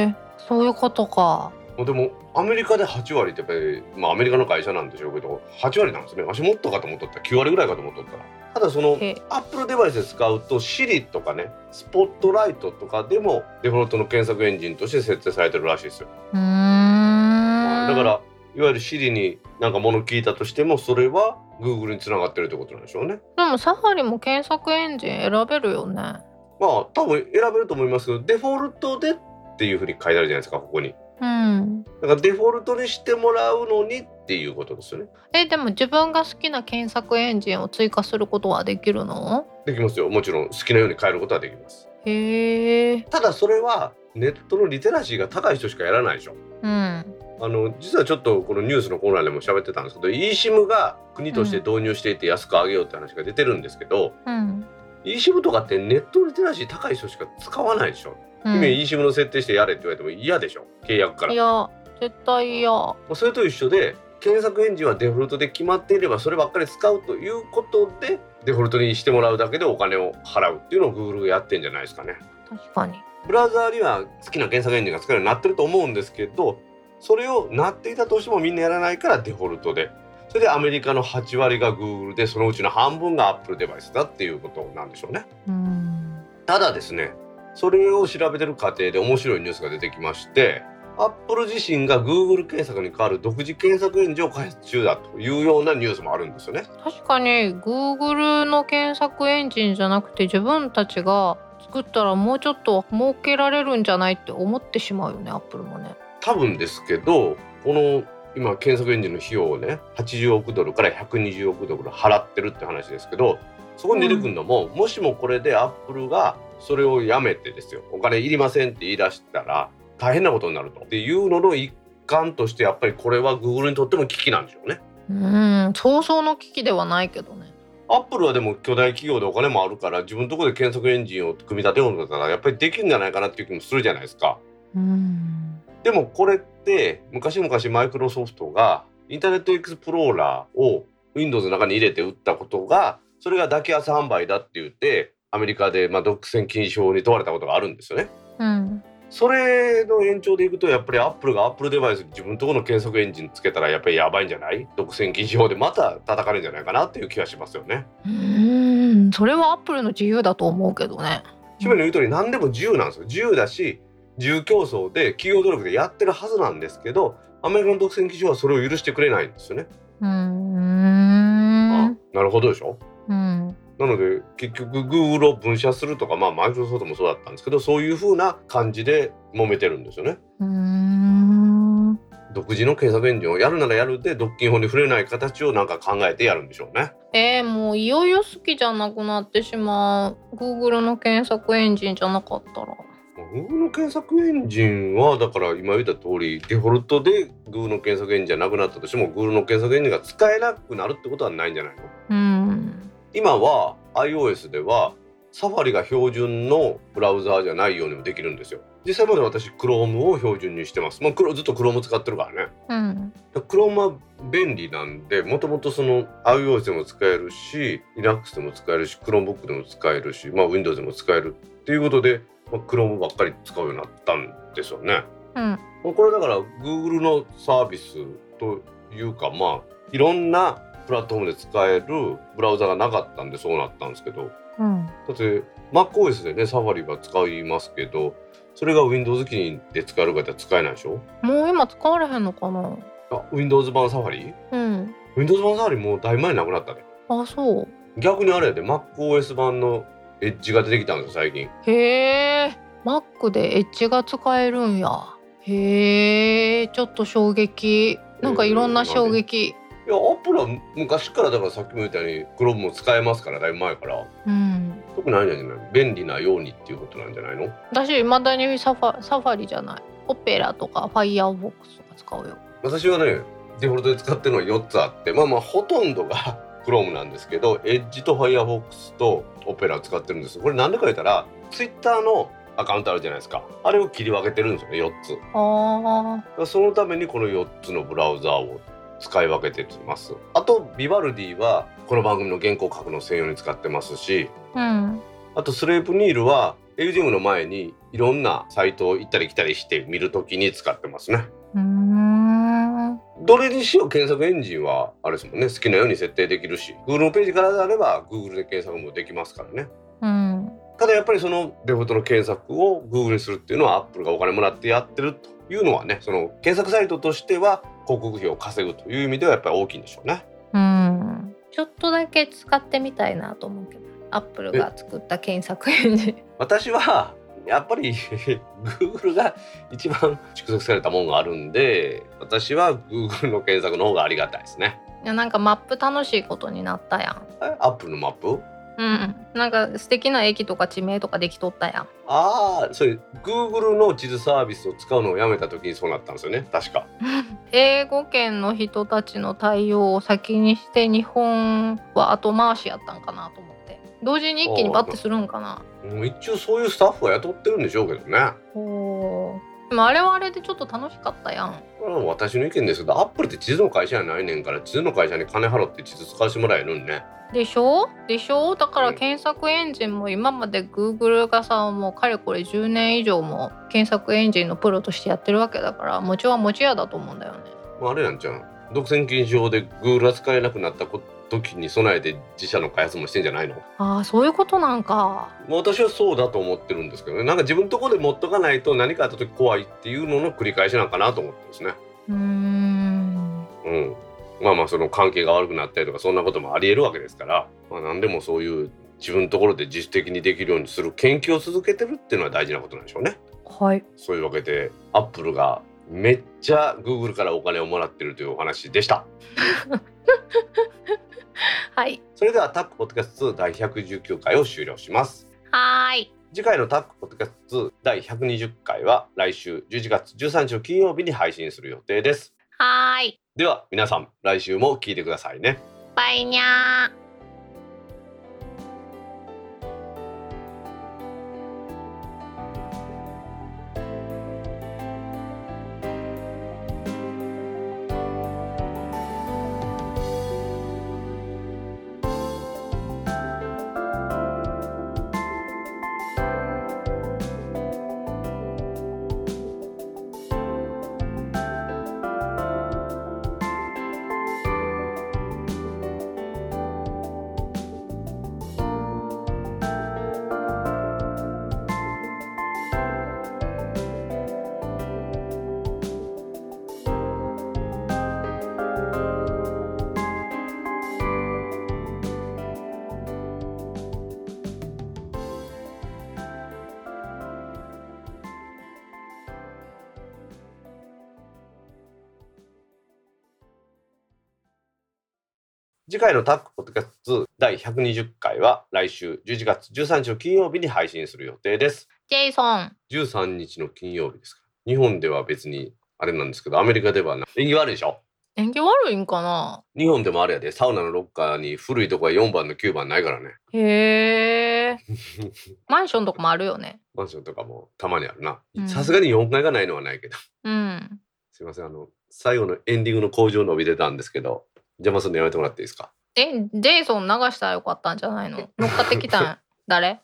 えそういうことか。でもアメリカで8割ってやっぱり、まあ、アメリカの会社なんでしょうけど8割なんですね。わしもっとかと思っとった。ら9割ぐらいかと思っとったら。ただそのへ Apple デバイスで使うと Siri とかねスポットライトとかでもデフォルトの検索エンジンとして設定されてるらしいですよ。だからいわゆる Siri になんか物聞いたとしてもそれは Google につながってるってことなんでしょうね。でもサファリも検索エンジン選べるよね。まあ多分選べると思いますけどデフォルトでっていうふうに書いてあるじゃないですかここに。うん。だからデフォルトにしてもらうのにっていうことですよね。えでも自分が好きな検索エンジンを追加することはできるの？できますよ。もちろん好きなように変えることはできます。へえ。ただそれはネットのリテラシーが高い人しかやらないでしょ。うんあの実はちょっとこのニュースのコーナーでも喋ってたんですけど eSIM が国として導入していて安く上げようって話が出てるんですけど、うん。eSIM とかってネットリテラシー高い人しか使わないでしょ、うん。今 eSIM の設定してやれって言われても嫌でしょ。契約から。いや絶対嫌。まあそれと一緒で検索エンジンはデフォルトで決まっていればそればっかり使うということでデフォルトにしてもらうだけでお金を払うっていうのを Google がやってんじゃないですかね。確かに。ブラウザーには好きな検索エンジンが使えるようになってると思うんですけどそれをなっていたとしてもみんなやらないからデフォルトでそれでアメリカの8割が Google でそのうちの半分が Apple デバイスだっていうことなんでしょうね。うんただですねそれを調べてる過程で面白いニュースが出てきましてアップル自身が Google 検索に代わる独自検索エンジンを開発中だというようなニュースもあるんですよね。確かに Google の検索エンジンじゃなくて自分たちが作ったらもうちょっと儲けられるんじゃないって思ってしまうよねアップルもね。多分ですけどこの今検索エンジンの費用をね80億ドルから120億ドル払ってるって話ですけどそこに出てくるのも、もしもこれでアップルがそれをやめてですよお金いりませんって言い出したら大変なことになるとっていうのの一環としてやっぱりこれは Google にとっても危機なんでしょうね。うん早々の危機ではないけどねアップルはでも巨大企業でお金もあるから自分のところで検索エンジンを組み立てようとったらやっぱりできるんじゃないかなっていう気もするじゃないですか。うんでもこれって昔々マイクロソフトがインターネットエクスプローラーを Windows の中に入れて売ったことがそれが抱き合わせ販売だって言ってアメリカでまあ独占禁止法に問われたことがあるんですよね。うんそれの延長でいくとやっぱりアップルがアップルデバイスに自分のところの検索エンジンつけたらやっぱりやばいんじゃない？独占禁止法でまた叩かれるんじゃないかなっていう気がしますよね。うんそれはアップルの自由だと思うけどね姫の言う通り何でも自由なんですよ自由だし自由競争で企業努力でやってるはずなんですけどアメリカの独占禁止法はそれを許してくれないんですよね。うん。あなるほどでしょ？うん。なので結局 Google を分社するとかまあマイクロソフトもそうだったんですけどそういう風な感じで揉めてるんですよね。うん。独自の検索エンジンをやるならやるで独禁法に触れない形をなんか考えてやるんでしょうね。えー、もういよいよ好きじゃなくなってしまう。Google の検索エンジンじゃなかったら Google の検索エンジンはだから今言った通りデフォルトで Google の検索エンジンじゃなくなったとしても Google の検索エンジンが使えなくなるってことはないんじゃないの？うん今は iOS ではサファリが標準のブラウザーじゃないようにもできるんですよ。実際まで私 Chrome を標準にしてます。まあ、ずっと Chrome 使ってるからね。うん、Chrome は便利なんで、もともとその iOS でも使えるし、Linux でも使えるし、Chromebook でも使えるし、まあ Windows でも使えるっていうことで、まあ、Chrome ばっかり使うようになったんですよね。うん、これだから Google のサービスというか、まあいろんなプラットフォームで使えるブラウザがなかったんでそうなったんですけど、うん、だって MacOS でね、サファリは使いますけど、それが Windows 機で使えるかって使えないでしょ？もう今使われへんのかな？あ、Windows 版サファリ？うん、Windows 版サファリもうだいぶ前になくなったね。あそう。逆にあれやで MacOS 版のエッジが出てきたんですよ最近。へえ Mac でエッジが使えるんや。へえちょっと衝撃。なんかいろんな衝撃。いやアップルは昔からだからさっきも言ったように Chrome も使えますからだいぶ前から。うん。特にないんじゃない便利なようにっていうことなんじゃないの？私いまだにサファサファリじゃない。オペラとか Firefox とか使うよ。私はねデフォルトで使ってるのは4つあってまあまあほとんどが Chrome なんですけど Edge と Firefox と Opera 使ってるんです。これなんでか言ったら Twitter のアカウントあるじゃないですか。あれを切り分けてるんですよね4つ。あそのためにこの4つのブラウザーを使い分けてます。あとビバルディはこの番組の原稿書くの専用に使ってますしーうん。あとスレープニールは AUGM の前にいろんなサイトを行ったり来たりして見るときに使ってますねどれにしよう検索エンジンはあれですもんね。好きなように設定できるし。Google のページからであれば Google で検索もできますからね。うん。ただやっぱりそのデフォルトの検索を Google にするっていうのは Apple がお金もらってやってるというのはねその検索サイトとしては広告費を稼ぐという意味ではやっぱり大きいんでしょうね。うん。ちょっとだけ使ってみたいなと思うけどアップルが作った検索エンジン。私はやっぱり Google が一番蓄積されたものがあるんで私は Google の検索の方がありがたいですね。いやなんかマップ楽しいことになったやん。え？Apple のマップ？うん。なんか素敵な駅とか地名とかできとったやん。ああそれ Google の地図サービスを使うのをやめた時にそうなったんですよね。確か。英語圏の人たちの対応を先にして日本は後回しやったんかなと思って同時に一気にバッてするんかな。もう一応そういうスタッフは雇ってるんでしょうけどね。おー。でもあれはあれでちょっと楽しかったやん。これは私の意見ですけどアップルって地図の会社やないねんから地図の会社に金払って地図使わせてもらえるんね。でしょ？でしょ？だからうん検索エンジンも今まで Google がさもうかれこれ10年以上も検索エンジンのプロとしてやってるわけだから持ちは持ちやだと思うんだよね。まあ、あれやんちゃん。独占禁止法で Google が使えなくなった時に備えて自社の開発もしてんじゃないの？ああそういうことなんか。まあ私はそうだと思ってるんですけどね。なんか自分のところで持っとかないと何かあった時怖いっていうのの繰り返しなんかなと思ってですね。うーん。うん。まあまあその関係が悪くなったりとかそんなこともありえるわけですから、まあ、何でもそういう自分のところで自主的にできるようにする研究を続けてるっていうのは大事なことなんでしょうね。はい。そういうわけでアップルがめっちゃ Google からお金をもらってるというお話でした。はいそれではタックポッドキャスト2第119回を終了します。はーい次回のタックポッドキャスト第120回は来週11月13日の金曜日に配信する予定ですはーい。では皆さん来週も聞いてくださいねバイニャー。次回のタックポッドキャスト第120回は来週11月13日の金曜日に配信する予定です。ジェイソン。13日の金曜日ですか。日本では別にあれなんですけどアメリカではな縁起悪いでしょ？演技悪いんかな？日本でもあれやで。サウナのロッカーに古いとこは4番の9番ないからね。へえ。マンションとかもあるよね。マンションとかもたまにあるな。うん。さすがに4階がないのはないけど。うん。すいませんあの最後のエンディングの工場伸びてたんですけど邪魔するのやめてもらっていいですか？え、ジェイソン流したらよかったんじゃないの？乗っかってきたん？誰？